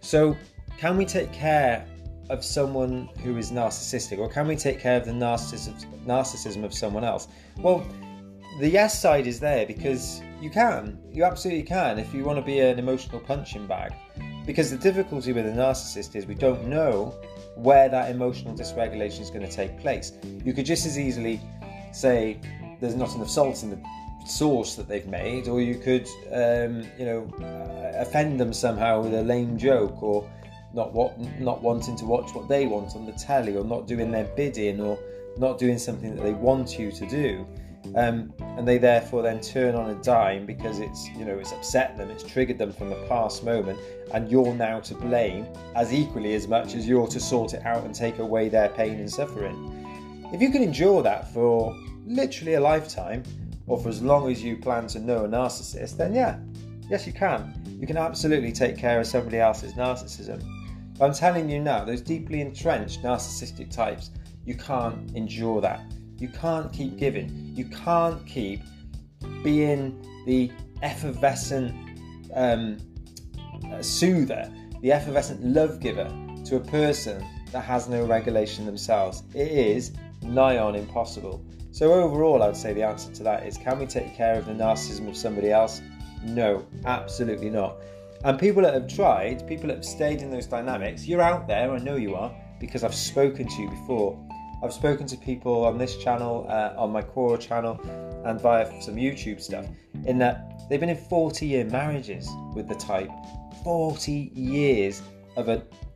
So, can we take care of someone who is narcissistic, or can we take care of the narcissism, of someone else? Well, the yes side is there because you can. You absolutely can if you want to be an emotional punching bag. Because the difficulty with a narcissist is we don't know where that emotional dysregulation is going to take place. You could just as easily say there's not enough salt in the sauce that they've made, or you could, um, you know, uh, offend them somehow with a lame joke, or not what not wanting to watch what they want on the telly, or not doing their bidding, or not doing something that they want you to do. Um, and they therefore then turn on a dime because it's you know it's upset them, it's triggered them from the past moment, and you're now to blame as equally as much as you're to sort it out and take away their pain and suffering. If you can endure that for literally a lifetime, or for as long as you plan to know a narcissist, then yeah, yes, you can. You can absolutely take care of somebody else's narcissism. But I'm telling you now, those deeply entrenched narcissistic types, you can't endure that. You can't keep giving. You can't keep being the effervescent um, uh, soother, the effervescent love giver to a person that has no regulation themselves. It is nigh on impossible. So, overall, I'd say the answer to that is can we take care of the narcissism of somebody else? No, absolutely not. And people that have tried, people that have stayed in those dynamics, you're out there, I know you are, because I've spoken to you before. I've spoken to people on this channel, uh, on my Quora channel, and via some YouTube stuff, in that they've been in 40 year marriages with the type. 40 years of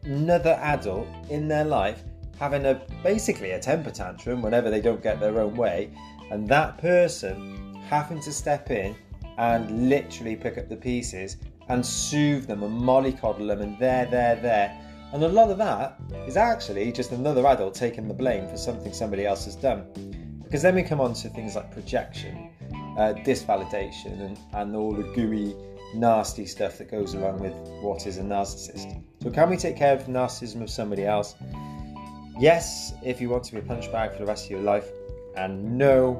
another adult in their life having a basically a temper tantrum whenever they don't get their own way, and that person having to step in and literally pick up the pieces and soothe them and mollycoddle them and there, there, there. And a lot of that is actually just another adult taking the blame for something somebody else has done. Because then we come on to things like projection, uh, disvalidation, and, and all the gooey, nasty stuff that goes along with what is a narcissist. So, can we take care of the narcissism of somebody else? Yes, if you want to be a punch bag for the rest of your life, and no,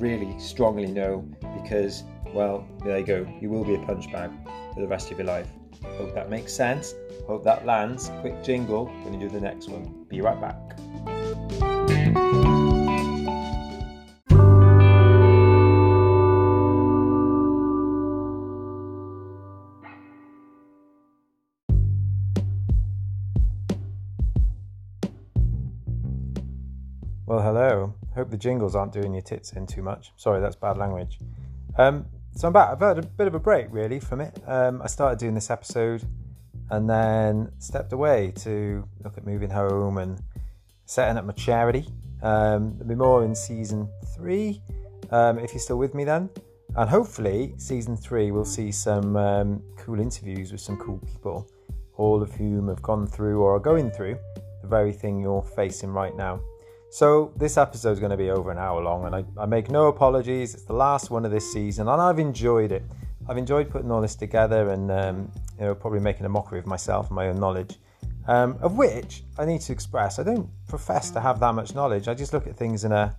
really strongly no, because, well, there you go, you will be a punch bag for the rest of your life. Hope that makes sense. Hope that lands. Quick jingle when you do the next one. Be right back. Well, hello. Hope the jingles aren't doing your tits in too much. Sorry, that's bad language. Um, so I'm back. I've had a bit of a break, really, from it. Um, I started doing this episode and then stepped away to look at moving home and setting up my charity. Um, there'll be more in season three, um, if you're still with me then. And hopefully, season three, we'll see some um, cool interviews with some cool people, all of whom have gone through or are going through the very thing you're facing right now. So this episode is going to be over an hour long, and I, I, make no apologies. It's the last one of this season, and I've enjoyed it. I've enjoyed putting all this together, and um, you know, probably making a mockery of myself and my own knowledge, um, of which I need to express. I don't profess to have that much knowledge. I just look at things in a,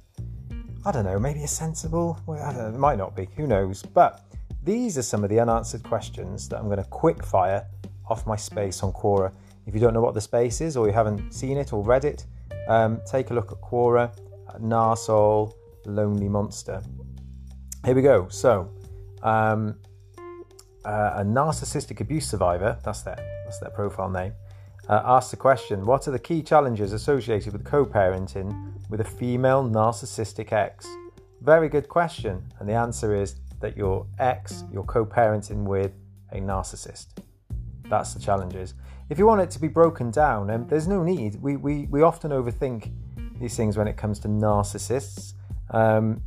I don't know, maybe a sensible. Don't know, it might not be. Who knows? But these are some of the unanswered questions that I'm going to quick fire off my space on Quora. If you don't know what the space is, or you haven't seen it or read it um, take a look at Quora, Narsol, Lonely Monster. Here we go. So, um, uh, a narcissistic abuse survivor, that's their, that's their profile name, uh, asked the question What are the key challenges associated with co parenting with a female narcissistic ex? Very good question. And the answer is that your ex, you're co parenting with a narcissist. That's the challenges if you want it to be broken down, um, there's no need. We, we, we often overthink these things when it comes to narcissists um,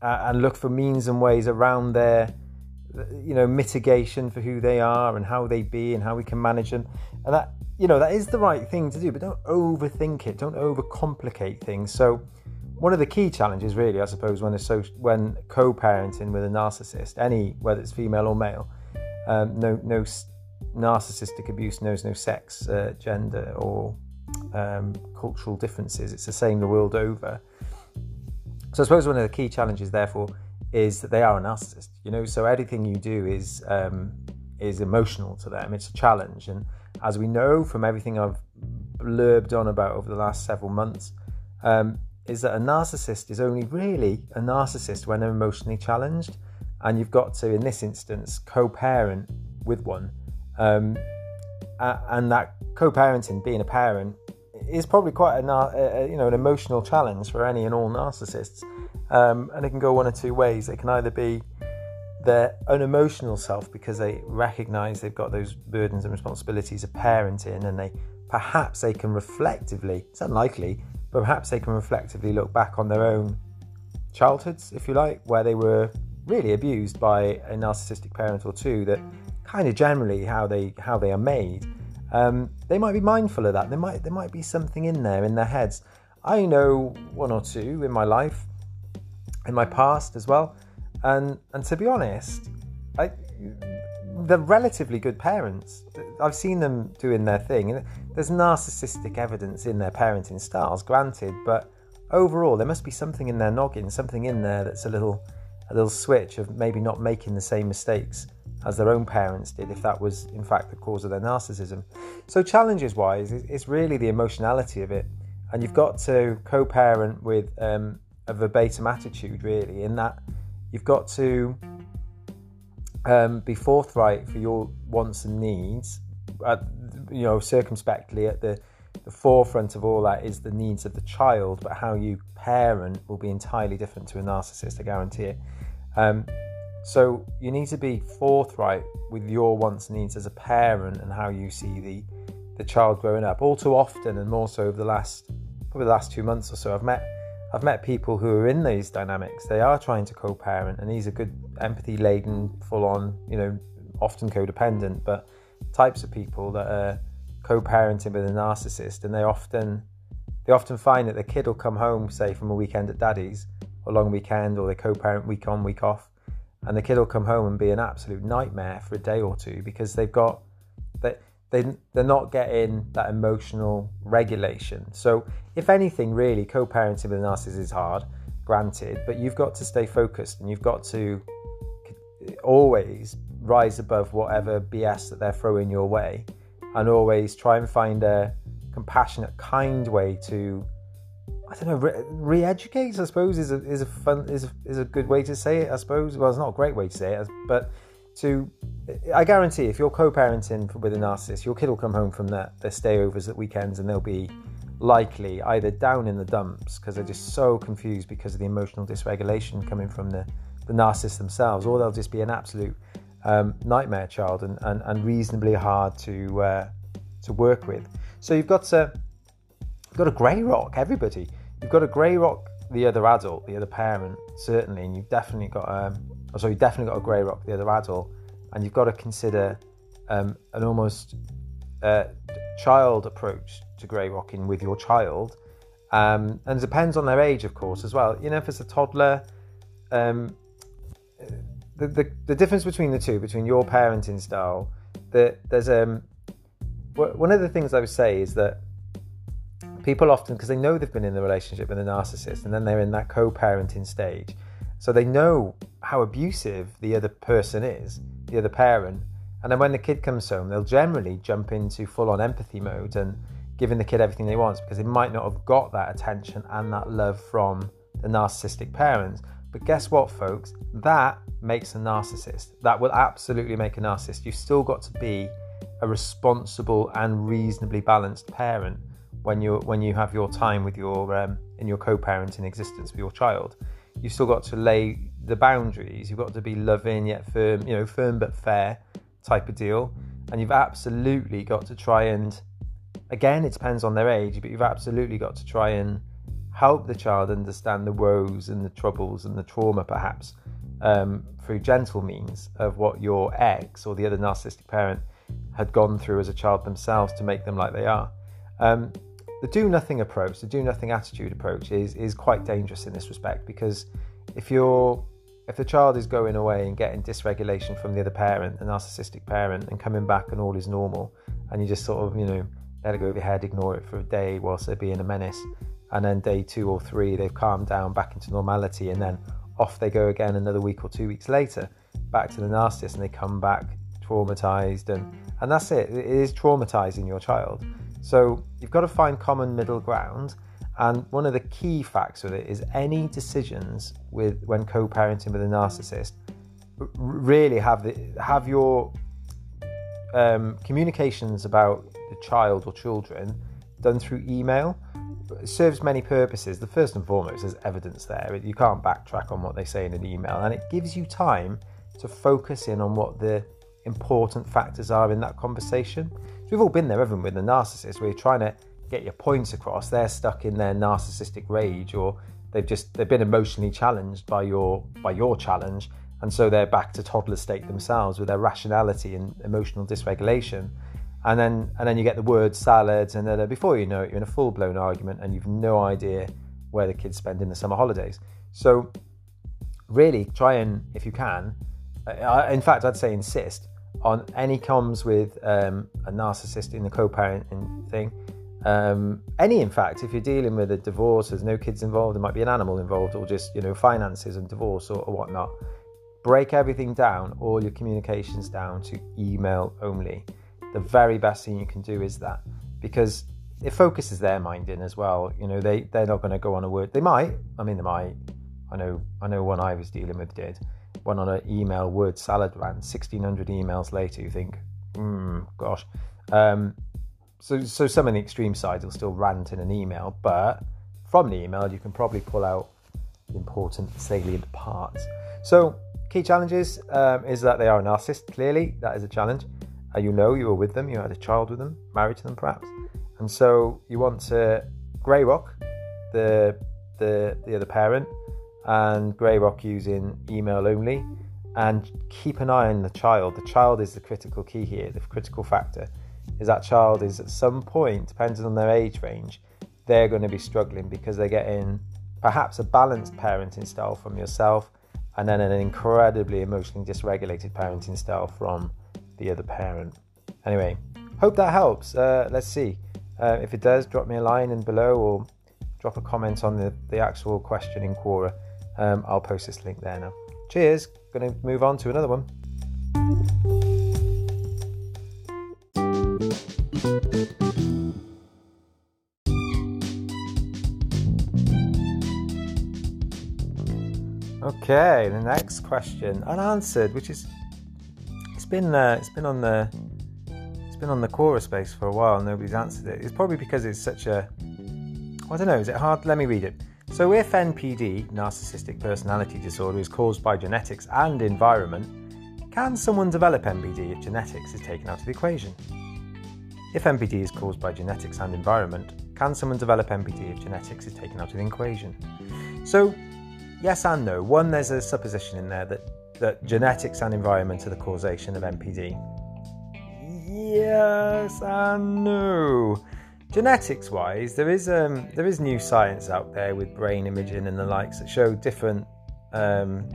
and look for means and ways around their you know mitigation for who they are and how they be and how we can manage them. And that you know that is the right thing to do but don't overthink it. Don't overcomplicate things. So one of the key challenges really i suppose when so when co-parenting with a narcissist any whether it's female or male um, no no narcissistic abuse knows no sex, uh, gender, or um, cultural differences. It's the same the world over. So I suppose one of the key challenges, therefore, is that they are a narcissist. You know, so everything you do is um, is emotional to them. It's a challenge, and as we know from everything I've blurbed on about over the last several months, um, is that a narcissist is only really a narcissist when they're emotionally challenged, and you've got to, in this instance, co-parent with one um, and that co-parenting, being a parent, is probably quite a, a, you know an emotional challenge for any and all narcissists. Um, and it can go one or two ways. It can either be their unemotional self because they recognise they've got those burdens and responsibilities of parenting, and they perhaps they can reflectively. It's unlikely, but perhaps they can reflectively look back on their own childhoods, if you like, where they were really abused by a narcissistic parent or two that kind of generally how they how they are made, um, they might be mindful of that. There might there might be something in there in their heads. I know one or two in my life, in my past as well, and and to be honest, I they're relatively good parents. I've seen them doing their thing. There's narcissistic evidence in their parenting styles, granted, but overall there must be something in their noggin, something in there that's a little a little switch of maybe not making the same mistakes as their own parents did, if that was in fact the cause of their narcissism. So, challenges wise, it's really the emotionality of it. and you've got to co-parent with um, a verbatim attitude, really, in that you've got to um, be forthright for your wants and needs, at, you know, circumspectly at the the forefront of all that is the needs of the child, but how you parent will be entirely different to a narcissist, I guarantee it. Um, so you need to be forthright with your wants and needs as a parent and how you see the the child growing up. All too often, and more so over the last probably the last two months or so, I've met I've met people who are in these dynamics. They are trying to co-parent, and these are good empathy laden, full on, you know, often codependent, but types of people that are co-parenting with a narcissist, and they often they often find that the kid will come home, say from a weekend at daddy's, a long weekend, or they co-parent week on, week off, and the kid will come home and be an absolute nightmare for a day or two because they've got they they they're not getting that emotional regulation. So if anything, really, co-parenting with a narcissist is hard, granted, but you've got to stay focused and you've got to always rise above whatever BS that they're throwing your way, and always try and find a compassionate, kind way to I don't know, re- educate I suppose, is a is a fun is a, is a good way to say it. I suppose. Well, it's not a great way to say it, but to I guarantee if you're co-parenting with a narcissist, your kid will come home from their, their stayovers at weekends and they'll be likely either down in the dumps because they're just so confused because of the emotional dysregulation coming from the, the narcissist themselves, or they'll just be an absolute um, nightmare child and, and, and reasonably hard to uh, to work with. So you've got to you've got a grey rock, everybody. You've got a grey rock, the other adult, the other parent, certainly, and you've definitely got um, oh, sorry, you've definitely got a grey rock, the other adult, and you've got to consider um, an almost uh, child approach to grey rocking with your child. Um, and it depends on their age, of course, as well. You know, if it's a toddler, um, the, the, the difference between the two, between your parenting style, that there's um one of the things I would say is that people often because they know they've been in the relationship with a narcissist and then they're in that co-parenting stage, so they know how abusive the other person is, the other parent, and then when the kid comes home, they'll generally jump into full-on empathy mode and giving the kid everything they want because they might not have got that attention and that love from the narcissistic parents. But guess what, folks? That makes a narcissist. That will absolutely make a narcissist. You've still got to be a responsible and reasonably balanced parent when you when you have your time with your um, in your co-parenting existence with your child. You've still got to lay the boundaries. You've got to be loving yet firm, you know, firm but fair type of deal. And you've absolutely got to try and again, it depends on their age, but you've absolutely got to try and help the child understand the woes and the troubles and the trauma, perhaps, um, through gentle means of what your ex or the other narcissistic parent had gone through as a child themselves to make them like they are. Um, the do nothing approach, the do nothing attitude approach, is is quite dangerous in this respect because if you're if the child is going away and getting dysregulation from the other parent, the narcissistic parent, and coming back and all is normal, and you just sort of you know let it go over your head, ignore it for a day whilst they're being a menace, and then day two or three they've calmed down back into normality, and then off they go again another week or two weeks later, back to the narcissist, and they come back traumatized and and that's it. It is traumatizing your child. So you've got to find common middle ground. And one of the key facts with it is any decisions with when co-parenting with a narcissist really have the have your um, communications about the child or children done through email it serves many purposes. The first and foremost is evidence there. You can't backtrack on what they say in an email, and it gives you time to focus in on what the important factors are in that conversation. We've all been there, haven't we, with the narcissist, where you're trying to get your points across. They're stuck in their narcissistic rage, or they've just they've been emotionally challenged by your by your challenge, and so they're back to toddler state themselves with their rationality and emotional dysregulation. And then and then you get the word salads, and then before you know it, you're in a full blown argument, and you've no idea where the kids spend in the summer holidays. So really try and if you can, in fact, I'd say insist on any comms with um, a narcissist in the co-parenting thing. Um, any, in fact, if you're dealing with a divorce, there's no kids involved, there might be an animal involved, or just you know finances and divorce or, or whatnot. Break everything down, all your communications down to email only. The very best thing you can do is that, because it focuses their mind in as well. You know, they they're not going to go on a word. They might. I mean, they might. I know. I know one I was dealing with did. Went on an email word salad rant. Sixteen hundred emails later, you think, hmm, gosh. Um, so so some of the extreme sides will still rant in an email, but from the email you can probably pull out the important salient parts. So key challenges um, is that they are a narcissist. Clearly, that is a challenge. Uh, you know you were with them, you had a child with them, married to them perhaps. And so you want to grey rock the, the, the other parent and grey rock using email only and keep an eye on the child. The child is the critical key here, the critical factor is that child is at some point, depending on their age range, they're going to be struggling because they're getting perhaps a balanced parenting style from yourself and then an incredibly emotionally dysregulated parenting style from the other parent. Anyway, hope that helps. Uh, let's see. Uh, if it does, drop me a line in below or drop a comment on the, the actual question in Quora. Um, I'll post this link there now. Cheers. Going to move on to another one. Okay, the next question unanswered, which is it's been uh, it's been on the it's been on the Quora space for a while. Nobody's answered it. It's probably because it's such a I don't know. Is it hard? Let me read it. So, if NPD, narcissistic personality disorder, is caused by genetics and environment, can someone develop NPD if genetics is taken out of the equation? If NPD is caused by genetics and environment, can someone develop NPD if genetics is taken out of the equation? So, yes and no. One, there's a supposition in there that, that genetics and environment are the causation of NPD. Yes and no. Genetics wise, there is um, there is new science out there with brain imaging and the likes that show different um,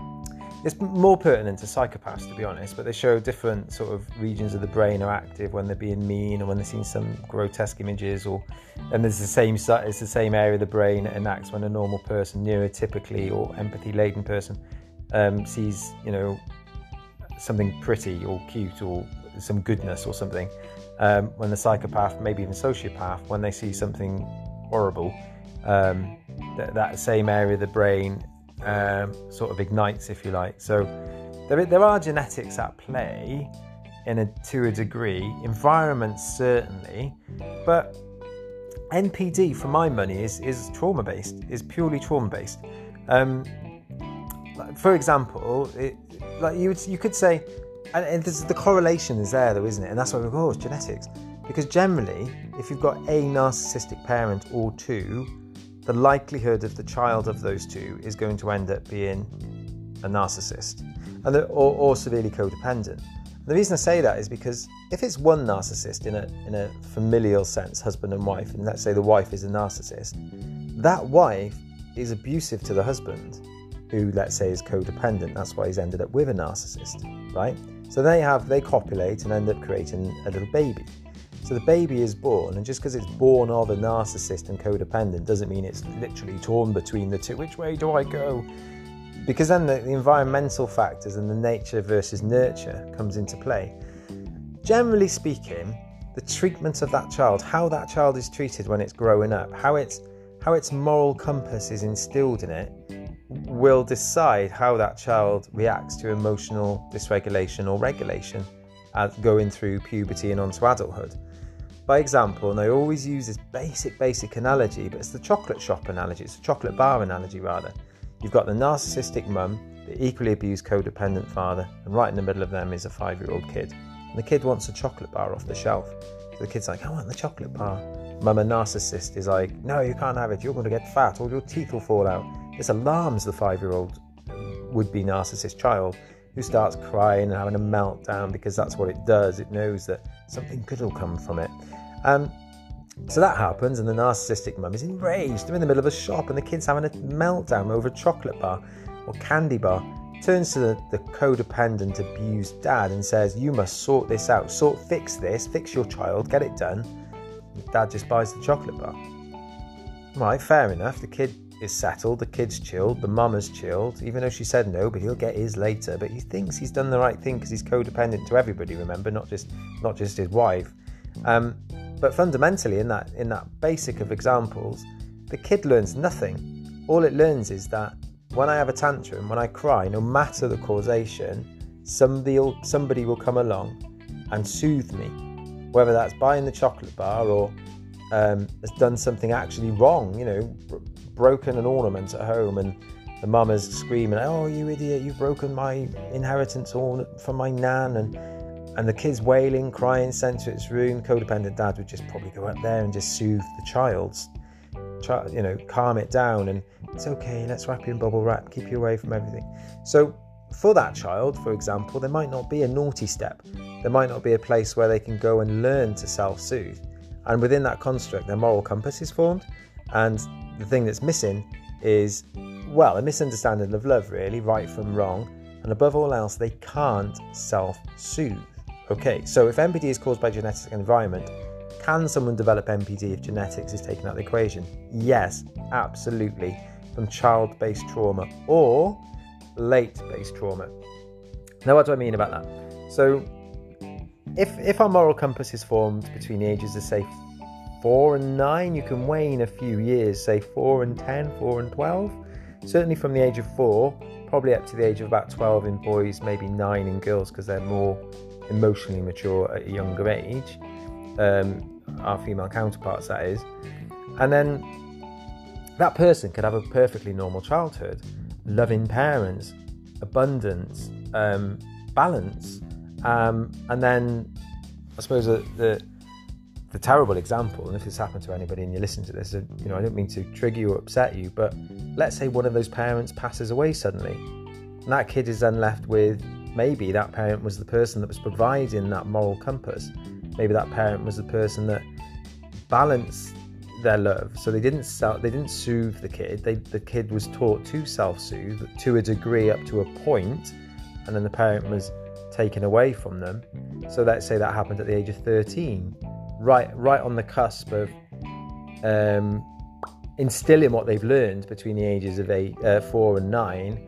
it's more pertinent to psychopaths, to be honest, but they show different sort of regions of the brain are active when they're being mean or when they're seeing some grotesque images, or and there's the same it's the same area of the brain that enacts when a normal person, neurotypically or empathy-laden person, um, sees you know something pretty or cute or some goodness or something. Um, when the psychopath, maybe even sociopath, when they see something horrible, um, that, that same area of the brain um, sort of ignites, if you like. So there, there are genetics at play in a, to a degree, environment certainly, but NPD, for my money, is, is trauma based, is purely trauma based. Um, for example, it, like you, would, you could say, and the correlation is there though, isn't it? And that's why we go, it's genetics. Because generally, if you've got a narcissistic parent or two, the likelihood of the child of those two is going to end up being a narcissist and or, or severely codependent. The reason I say that is because if it's one narcissist in a, in a familial sense, husband and wife, and let's say the wife is a narcissist, that wife is abusive to the husband, who let's say is codependent. That's why he's ended up with a narcissist, right? So they have they copulate and end up creating a little baby. So the baby is born, and just because it's born of a narcissist and codependent doesn't mean it's literally torn between the two. Which way do I go? Because then the, the environmental factors and the nature versus nurture comes into play. Generally speaking, the treatment of that child, how that child is treated when it's growing up, how its how its moral compass is instilled in it, will decide how that child reacts to emotional dysregulation or regulation as going through puberty and onto adulthood. By example, and I always use this basic, basic analogy, but it's the chocolate shop analogy, it's the chocolate bar analogy rather. You've got the narcissistic mum, the equally abused codependent father, and right in the middle of them is a five year old kid. And the kid wants a chocolate bar off the shelf. So the kid's like, I want the chocolate bar. Mum, a narcissist, is like, No, you can't have it. You're going to get fat, or your teeth will fall out. This alarms the five year old would be narcissist child who starts crying and having a meltdown because that's what it does. It knows that something good will come from it. Um, so that happens, and the narcissistic mum is enraged. They're in the middle of a shop, and the kid's having a meltdown over a chocolate bar or candy bar. Turns to the, the codependent, abused dad and says, You must sort this out. Sort, fix this, fix your child, get it done. Dad just buys the chocolate bar. Right, fair enough. The kid is settled, the kid's chilled, the mum has chilled, even though she said no, but he'll get his later. But he thinks he's done the right thing because he's codependent to everybody, remember, not just not just his wife. Um, but fundamentally, in that in that basic of examples, the kid learns nothing. All it learns is that when I have a tantrum, when I cry, no matter the causation, somebody will, somebody will come along and soothe me, whether that's buying the chocolate bar or um, has done something actually wrong, you know, broken an ornament at home and the mum is screaming, "Oh, you idiot! You've broken my inheritance ornament from my nan!" and and the kid's wailing, crying, sent to its room. Codependent dad would just probably go up there and just soothe the child's, try, you know, calm it down, and it's okay. Let's wrap you in bubble wrap, keep you away from everything. So for that child, for example, there might not be a naughty step. There might not be a place where they can go and learn to self-soothe. And within that construct, their moral compass is formed. And the thing that's missing is, well, a misunderstanding of love, really, right from wrong. And above all else, they can't self soothe. Okay, so if NPD is caused by genetic environment, can someone develop NPD if genetics is taken out of the equation? Yes, absolutely, from child based trauma or late based trauma. Now, what do I mean about that? So, if, if our moral compass is formed between the ages of, say, four and nine, you can weigh in a few years, say four and 10, four and 12. Certainly from the age of four, probably up to the age of about 12 in boys, maybe nine in girls because they're more emotionally mature at a younger age. Um, our female counterparts, that is. And then that person could have a perfectly normal childhood, loving parents, abundance, um, balance. Um, and then I suppose the, the the terrible example, and if this happened to anybody and you listen to this, you know, I don't mean to trigger you or upset you, but let's say one of those parents passes away suddenly, and that kid is then left with maybe that parent was the person that was providing that moral compass. Maybe that parent was the person that balanced their love. So they didn't self, they didn't soothe the kid. They, the kid was taught to self-soothe to a degree up to a point, and then the parent was taken away from them. So let's say that happened at the age of 13 right right on the cusp of um, instilling what they've learned between the ages of eight, uh, four and nine,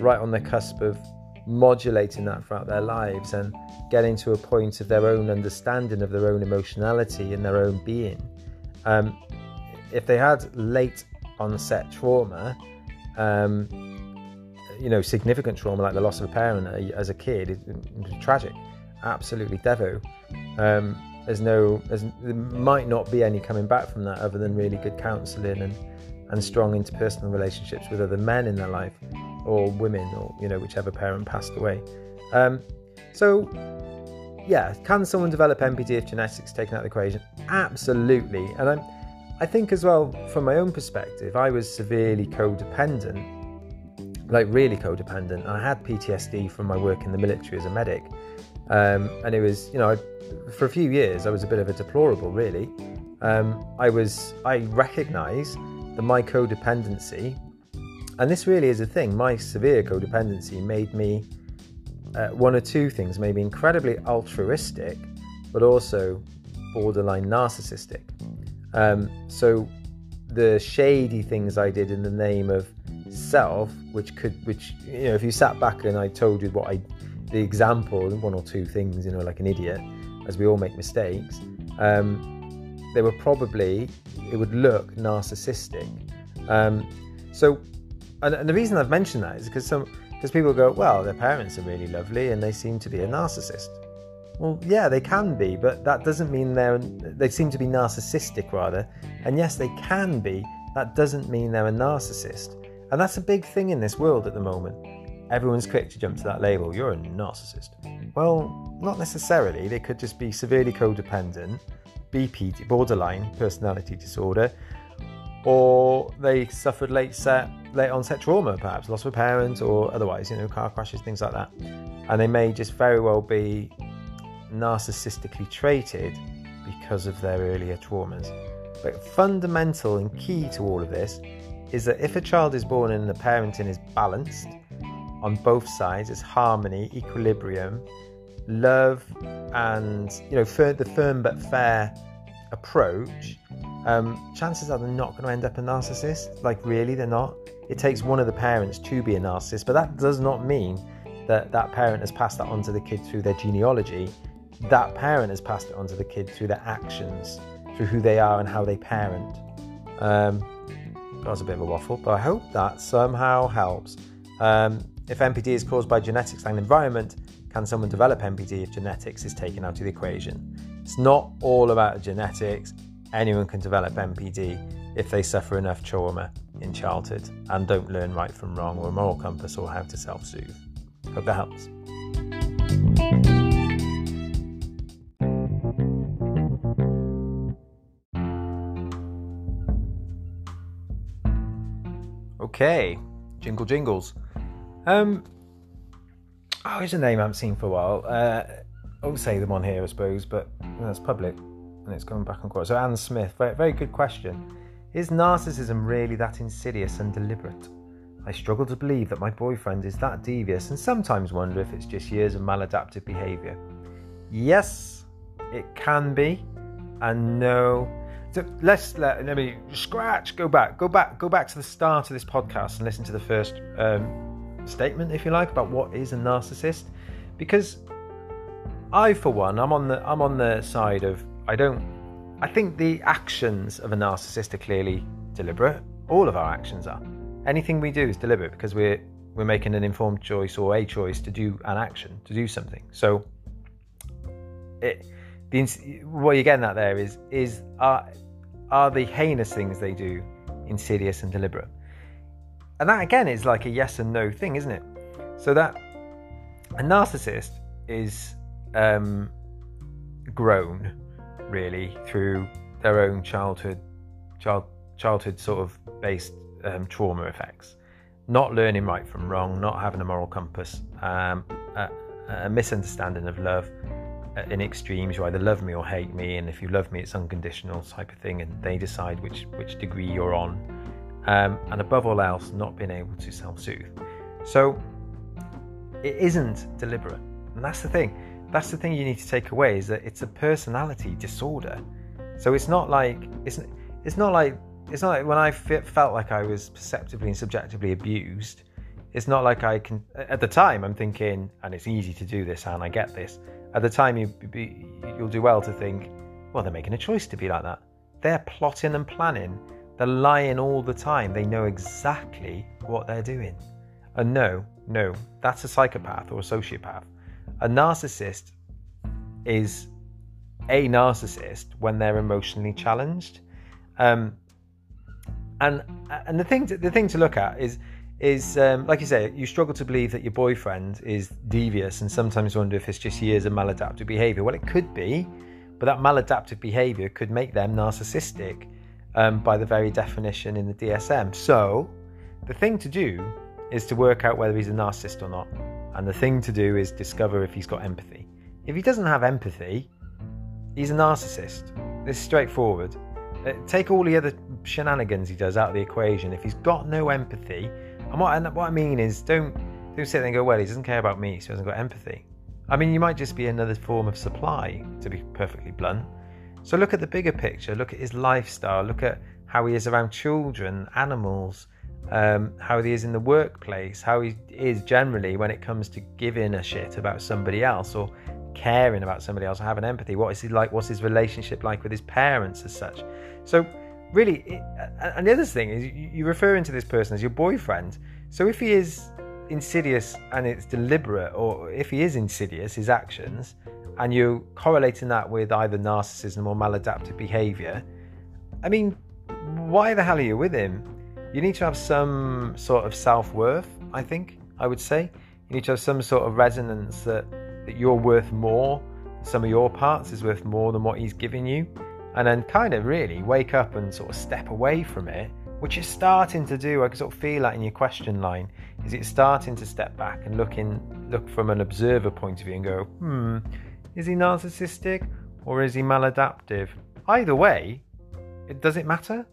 right on the cusp of modulating that throughout their lives and getting to a point of their own understanding of their own emotionality and their own being. Um, if they had late onset trauma, um, you know, significant trauma like the loss of a parent as a kid, it, it tragic, absolutely devo. Um, there's no there's, there might not be any coming back from that other than really good counselling and and strong interpersonal relationships with other men in their life or women or you know whichever parent passed away. Um, so yeah can someone develop NPD if genetics taken out of the equation? Absolutely. And i'm i think as well from my own perspective i was severely codependent like really codependent. And i had ptsd from my work in the military as a medic um, and it was you know for a few years, I was a bit of a deplorable, really. Um, I was, I recognise that my codependency, and this really is a thing, my severe codependency made me uh, one or two things, maybe incredibly altruistic, but also borderline narcissistic. Um, so the shady things I did in the name of self, which could, which you know, if you sat back and I told you what I, the example, one or two things, you know, like an idiot, as we all make mistakes, um, they were probably, it would look narcissistic. Um, so, and, and, the reason I've mentioned that is because some, because people go, well, their parents are really lovely and they seem to be a narcissist. Well, yeah, they can be, but that doesn't mean they're, they seem to be narcissistic rather. And yes, they can be, that doesn't mean they're a narcissist. And that's a big thing in this world at the moment. Everyone's quick to jump to that label, you're a narcissist. Well, not necessarily. They could just be severely codependent, BPD, borderline personality disorder, or they suffered late set, late onset trauma, perhaps loss of a parent, or otherwise, you know, car crashes, things like that. And they may just very well be narcissistically traded because of their earlier traumas. But fundamental and key to all of this is that if a child is born and the parenting is balanced on both sides, it's harmony, equilibrium, love and you know for the firm but fair approach. Um, chances are they're not going to end up a narcissist. Like really they're not? It takes one of the parents to be a narcissist but that does not mean that that parent has passed that on to the kid through their genealogy. That parent has passed it on to the kid through their actions through who they are and how they parent. Um, that was a bit of a waffle, but I hope that somehow helps. Um, if NPD is caused by genetics and environment, can someone develop NPD if genetics is taken out of the equation? It's not all about genetics. Anyone can develop NPD if they suffer enough trauma in childhood and don't learn right from wrong or a moral compass or how to self soothe. Hope that helps. Okay, jingle jingles. Um, oh, here's a name I haven't seen for a while. Uh, I won't say them on here, I suppose, but that's public and it's going back on court. So, Anne Smith, very, very good question. Is narcissism really that insidious and deliberate? I struggle to believe that my boyfriend is that devious and sometimes wonder if it's just years of maladaptive behaviour. Yes, it can be, and no. So let's let, let me scratch, go back, go back, go back to the start of this podcast and listen to the first um, statement, if you like, about what is a narcissist, because I, for one, I'm on the I'm on the side of I don't. I think the actions of a narcissist are clearly deliberate. All of our actions are. Anything we do is deliberate because we're we're making an informed choice or a choice to do an action, to do something. So, it, the, what you're getting at there is is are are the heinous things they do insidious and deliberate? And that again is like a yes and no thing, isn't it? So that a narcissist is um, grown really through their own childhood child childhood sort of based um, trauma effects. Not learning right from wrong not having a moral compass um, a, a, misunderstanding of love uh, in extremes. You either love me or hate me and if you love me it's unconditional type of thing and they decide which which degree you're on um, and above all else not being able to self-soothe so it isn't deliberate and that's the thing that's the thing you need to take away is that it's a personality disorder. So it's not like it's it's not like it's not like when I felt like I was perceptively and subjectively abused. It's not like I can. At the time, I'm thinking, and it's easy to do this, and I get this. At the time, you you'll do well to think, well, they're making a choice to be like that. They're plotting and planning. They're lying all the time. They know exactly what they're doing. And no, no, that's a psychopath or a sociopath a narcissist is a narcissist when they're emotionally challenged. Um, and and the thing to, the thing to look at is is um, like you say, you struggle to believe that your boyfriend is devious, and sometimes wonder if it's just years of maladaptive behavior. Well, it could be, but that maladaptive behavior could make them narcissistic um, by the very definition in the DSM. So, the thing to do is to work out whether he's a narcissist or not. And the thing to do is discover if he's got empathy. If he doesn't have empathy, he's a narcissist. Is straightforward. Uh, take all the other shenanigans he does out of the equation. If he's got no empathy, and what, and what I mean is, don't don't sit there and go, well, he doesn't care about me, so he hasn't got empathy. I mean, you might just be another form of supply, to be perfectly blunt. So look at the bigger picture. Look at his lifestyle. Look at how he is around children, animals, um, how he is in the workplace, how he is generally when it comes to giving a shit about somebody else or caring about somebody else or having empathy. What is he like? What's his relationship like with his parents as such? So, really, it, and the other thing is you're referring to this person as your boyfriend. So, if he is insidious and it's deliberate, or if he is insidious, his actions, and you're correlating that with either narcissism or maladaptive behavior, I mean, why the hell are you with him? you need to have some sort of self worth, I think, I would say. You need to have some sort of resonance that, that you're worth more, some of your parts is worth more than what he's giving you. And then kind of really wake up and sort of step away from it, which is starting to do. I can sort of feel that in your question line. Is it starting to step back and look in, look from an observer point of view and go, hmm, is he narcissistic or is he maladaptive? Either way, it does it matter?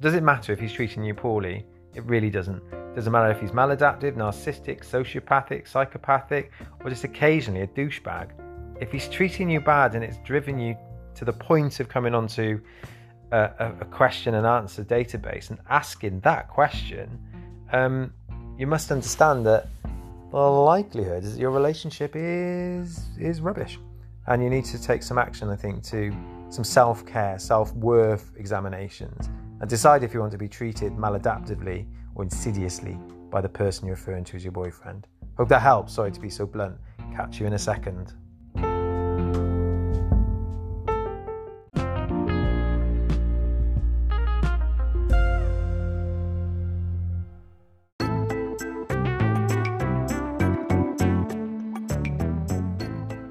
Does it matter if he's treating you poorly? It really doesn't. Doesn't matter if he's maladaptive, narcissistic, sociopathic, psychopathic, or just occasionally a douchebag. If he's treating you bad and it's driven you to the point of coming onto a, a question and answer database and asking that question, um, you must understand that the likelihood is that your relationship is is rubbish, and you need to take some action. I think to some self care, self worth examinations, and decide if you want to be treated maladaptively or insidiously by the person you're referring to as your boyfriend. Hope that helps. Sorry to be so blunt. Catch you in a second.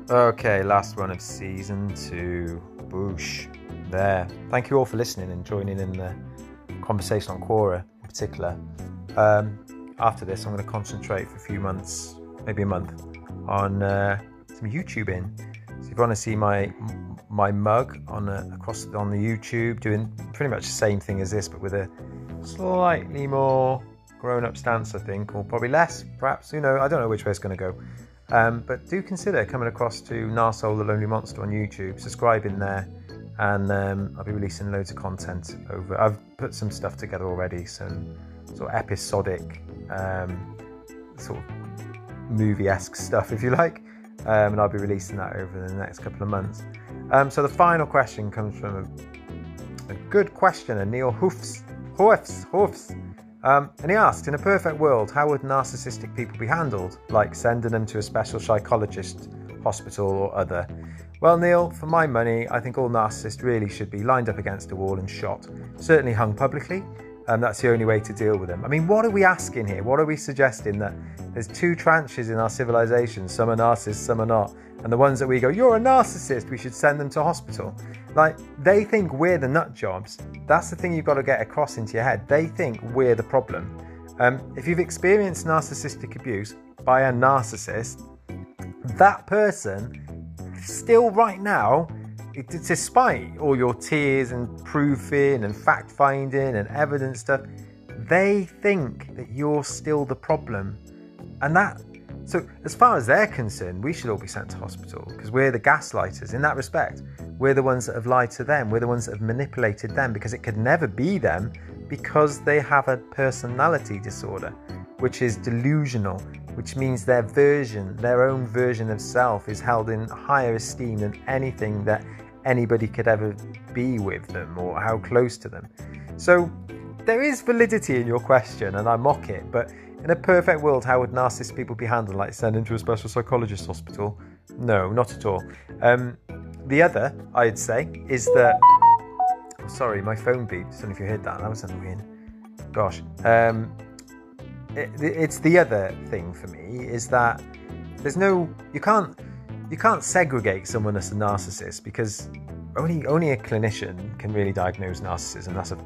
Okay, last one of season two. Boosh. There. Thank you all for listening and joining in the conversation on Quora in particular. Um, after this, I'm going to concentrate for a few months, maybe a month, on uh, some YouTubing. So if you want to see my my mug on a, across on the YouTube, doing pretty much the same thing as this, but with a slightly more grown-up stance, I think, or probably less, perhaps. Who know. I don't know which way it's going to go. Um, but do consider coming across to Narsol the Lonely Monster on YouTube, subscribing there, and um, I'll be releasing loads of content over. I've put some stuff together already, some sort of episodic, um, sort of movie-esque stuff, if you like, um, and I'll be releasing that over the next couple of months. Um, so the final question comes from a, a good questioner, Neil Hoofs. Hoofs, Hoofs. Um, and he asked, in a perfect world, how would narcissistic people be handled? Like sending them to a special psychologist, hospital, or other? Well, Neil, for my money, I think all narcissists really should be lined up against a wall and shot. Certainly hung publicly. Um, that's the only way to deal with them. I mean, what are we asking here? What are we suggesting that there's two tranches in our civilization? Some are narcissists, some are not. And the ones that we go, you're a narcissist, we should send them to hospital. Like, they think we're the nut jobs. That's the thing you've got to get across into your head. They think we're the problem. Um, if you've experienced narcissistic abuse by a narcissist, that person still right now, despite all your tears and proofing and fact finding and evidence stuff, they think that you're still the problem. And that so, as far as they're concerned, we should all be sent to hospital because we're the gaslighters in that respect. We're the ones that have lied to them, we're the ones that have manipulated them because it could never be them because they have a personality disorder, which is delusional, which means their version, their own version of self, is held in higher esteem than anything that anybody could ever be with them or how close to them. So, there is validity in your question, and I mock it, but in a perfect world, how would narcissist people be handled? Like sent into a special psychologist hospital? No, not at all. Um, the other, I'd say, is that. Oh, sorry, my phone beeped. I don't know if you heard that. That was annoying. Gosh. Um, it, it's the other thing for me is that there's no. You can't. You can't segregate someone as a narcissist because only only a clinician can really diagnose narcissism. That's a,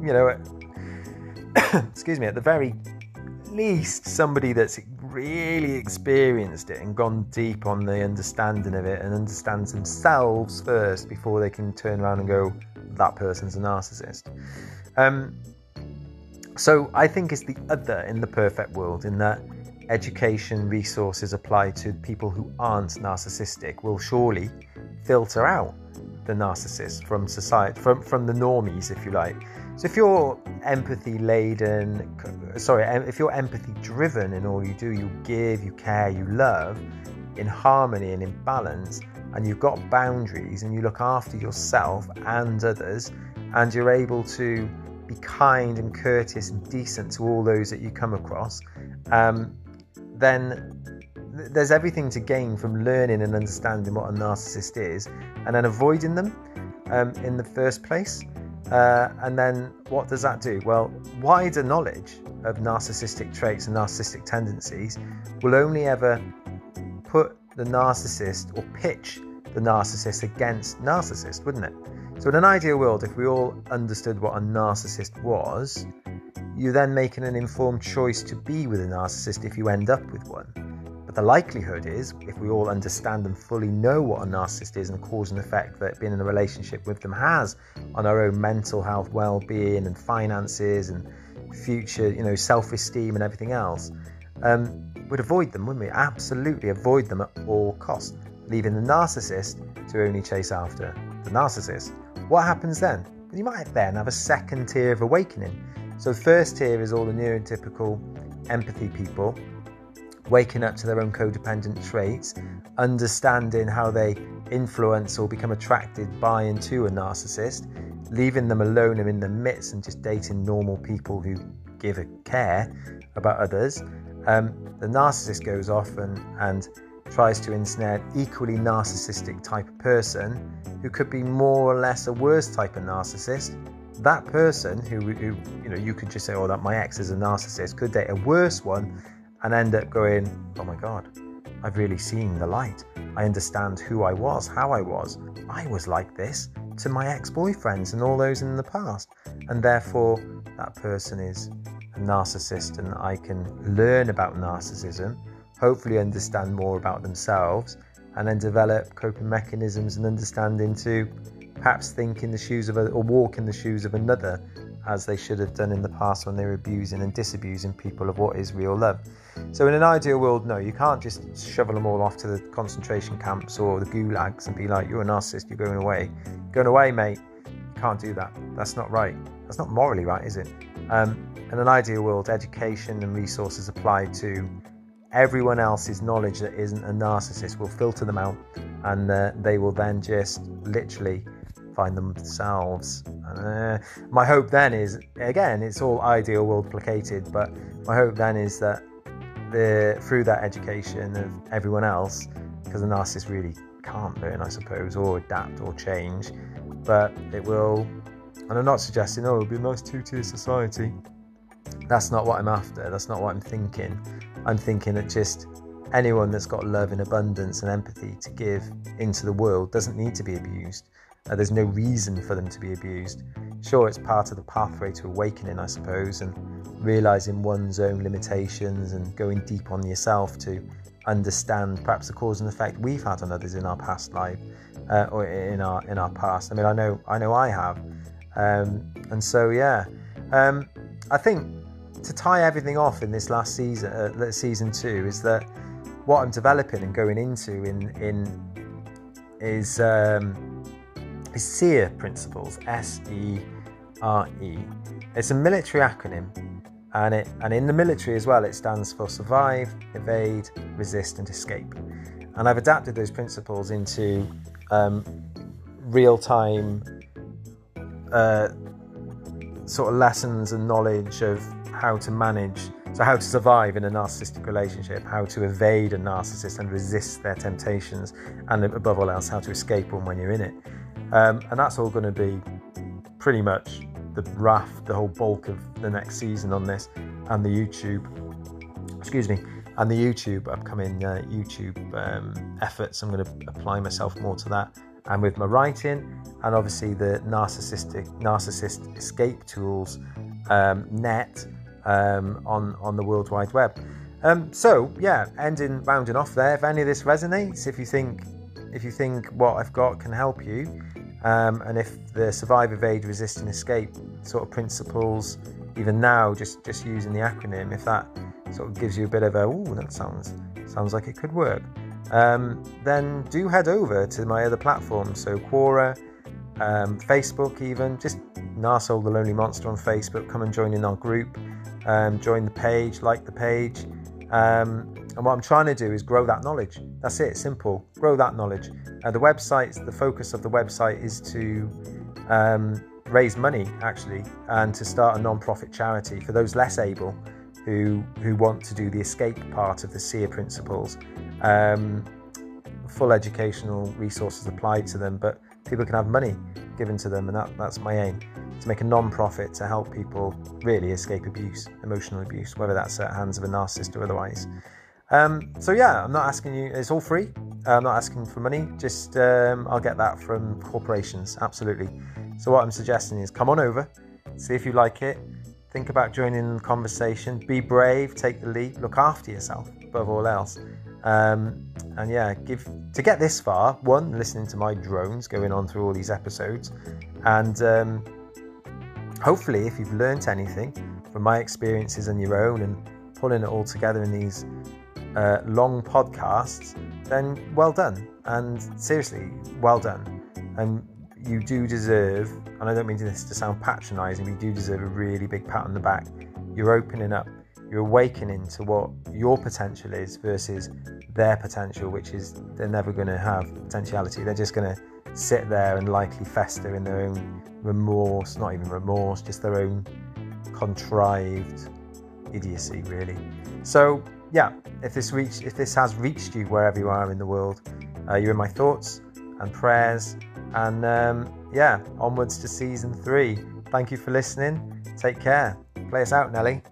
you know, excuse me. At the very least somebody that's really experienced it and gone deep on the understanding of it and understands themselves first before they can turn around and go, that person's a narcissist. Um, so I think it's the other in the perfect world in that education resources applied to people who aren't narcissistic will surely filter out the narcissist from society, from, from the normies, if you like. So if you're empathy laden, sorry, if you're empathy driven in all you do, you give, you care, you love in harmony and in balance, and you've got boundaries and you look after yourself and others, and you're able to be kind and courteous and decent to all those that you come across, um, then there's everything to gain from learning and understanding what a narcissist is and then avoiding them um, in the first place. Uh, and then what does that do? Well, wider knowledge of narcissistic traits and narcissistic tendencies will only ever put the narcissist or pitch the narcissist against narcissist, wouldn't it? So, in an ideal world, if we all understood what a narcissist was, you're then making an informed choice to be with a narcissist if you end up with one. But the likelihood is, if we all understand and fully know what a narcissist is and the cause and effect that being in a relationship with them has on our own mental health, well-being, and finances, and future, you know, self-esteem and everything else, um, we'd avoid them, wouldn't we? Absolutely avoid them at all costs, leaving the narcissist to only chase after the narcissist. What happens then? You might then have a second tier of awakening. So, first tier is all the neurotypical empathy people waking up to their own codependent traits, understanding how they influence or become attracted by and to a narcissist, leaving them alone and in the midst and just dating normal people who give a care about others. Um, the narcissist goes off and, and tries to ensnare an equally narcissistic type of person who could be more or less a worse type of narcissist. That person who, who you know you could just say, oh, that my ex is a narcissist, could date a worse one and end up going, oh my god, I've really seen the light. I understand who I was, how I was. I was like this to my ex boyfriends and all those in the past. And therefore, that person is a narcissist, and I can learn about narcissism, hopefully, understand more about themselves, and then develop coping mechanisms and understanding to perhaps think in the shoes of a, or walk in the shoes of another as they should have done in the past when they were abusing and disabusing people of what is real love. So, in an ideal world, no, you can't just shovel them all off to the concentration camps or the gulags and be like, you're a narcissist, you're going away. Going away, mate. You can't do that. That's not right. That's not morally right, is it? Um, in an ideal world, education and resources applied to everyone else's knowledge that isn't a narcissist will filter them out and uh, they will then just literally find themselves. Uh, my hope then is, again, it's all ideal world placated, but my hope then is that the through that education of everyone else, because the narcissist really can't learn, I suppose, or adapt or change, but it will. And I'm not suggesting, oh, it'll be a nice two-tier society. That's not what I'm after. That's not what I'm thinking. I'm thinking that just anyone that's got love and abundance and empathy to give into the world doesn't need to be abused. Uh, there's no reason for them to be abused. Sure, it's part of the pathway to awakening, I suppose, and realizing one's own limitations and going deep on yourself to understand perhaps the cause and effect we've had on others in our past life uh, or in our in our past. I mean, I know I know I have, um, and so yeah, um, I think to tie everything off in this last season, uh, season two, is that what I'm developing and going into in in is. Um, is SERE principles, S E R E. It's a military acronym, and it and in the military as well, it stands for survive, evade, resist, and escape. And I've adapted those principles into um, real-time uh, sort of lessons and knowledge of how to manage, so how to survive in a narcissistic relationship, how to evade a narcissist and resist their temptations, and above all else, how to escape one when you're in it. Um, and that's all going to be pretty much the raft, the whole bulk of the next season on this, and the YouTube, excuse me, and the YouTube upcoming uh, YouTube um, efforts. I'm going to apply myself more to that, and with my writing, and obviously the narcissistic narcissist escape tools um, net um, on on the World Wide Web. Um, so yeah, ending rounding off there. If any of this resonates, if you think if you think what I've got can help you, um, and if the survive, evade, resist, and escape sort of principles, even now, just just using the acronym, if that sort of gives you a bit of a oh, that sounds sounds like it could work, um, then do head over to my other platforms. So Quora, um, Facebook, even just Narsol the Lonely Monster on Facebook. Come and join in our group. Um, join the page, like the page. Um, and what I'm trying to do is grow that knowledge. That's it, simple. Grow that knowledge. Uh, the website, the focus of the website is to um, raise money, actually, and to start a non-profit charity for those less able who who want to do the escape part of the SERE principles. Um, full educational resources applied to them, but people can have money given to them, and that, that's my aim to make a non-profit to help people really escape abuse, emotional abuse, whether that's at hands of a narcissist or otherwise. Um, so yeah, I'm not asking you. It's all free. I'm not asking for money. Just um, I'll get that from corporations. Absolutely. So what I'm suggesting is come on over, see if you like it. Think about joining the conversation. Be brave. Take the leap. Look after yourself above all else. Um, and yeah, give to get this far. One, listening to my drones going on through all these episodes, and um, hopefully, if you've learnt anything from my experiences and your own, and pulling it all together in these uh, long podcasts, then well done. And seriously, well done. And you do deserve, and I don't mean this to sound patronising, you do deserve a really big pat on the back. You're opening up. you're awakening to what your potential is versus their potential, which is they're never going to have potentiality. They're just going to sit there and likely fester in their own remorse, not even remorse, just their own contrived idiocy, really. So, yeah, if this reach, if this has reached you wherever you are in the world, uh, you're in my thoughts and prayers. And um, yeah, onwards to season three. Thank you for listening. Take care. Play us out, Nelly.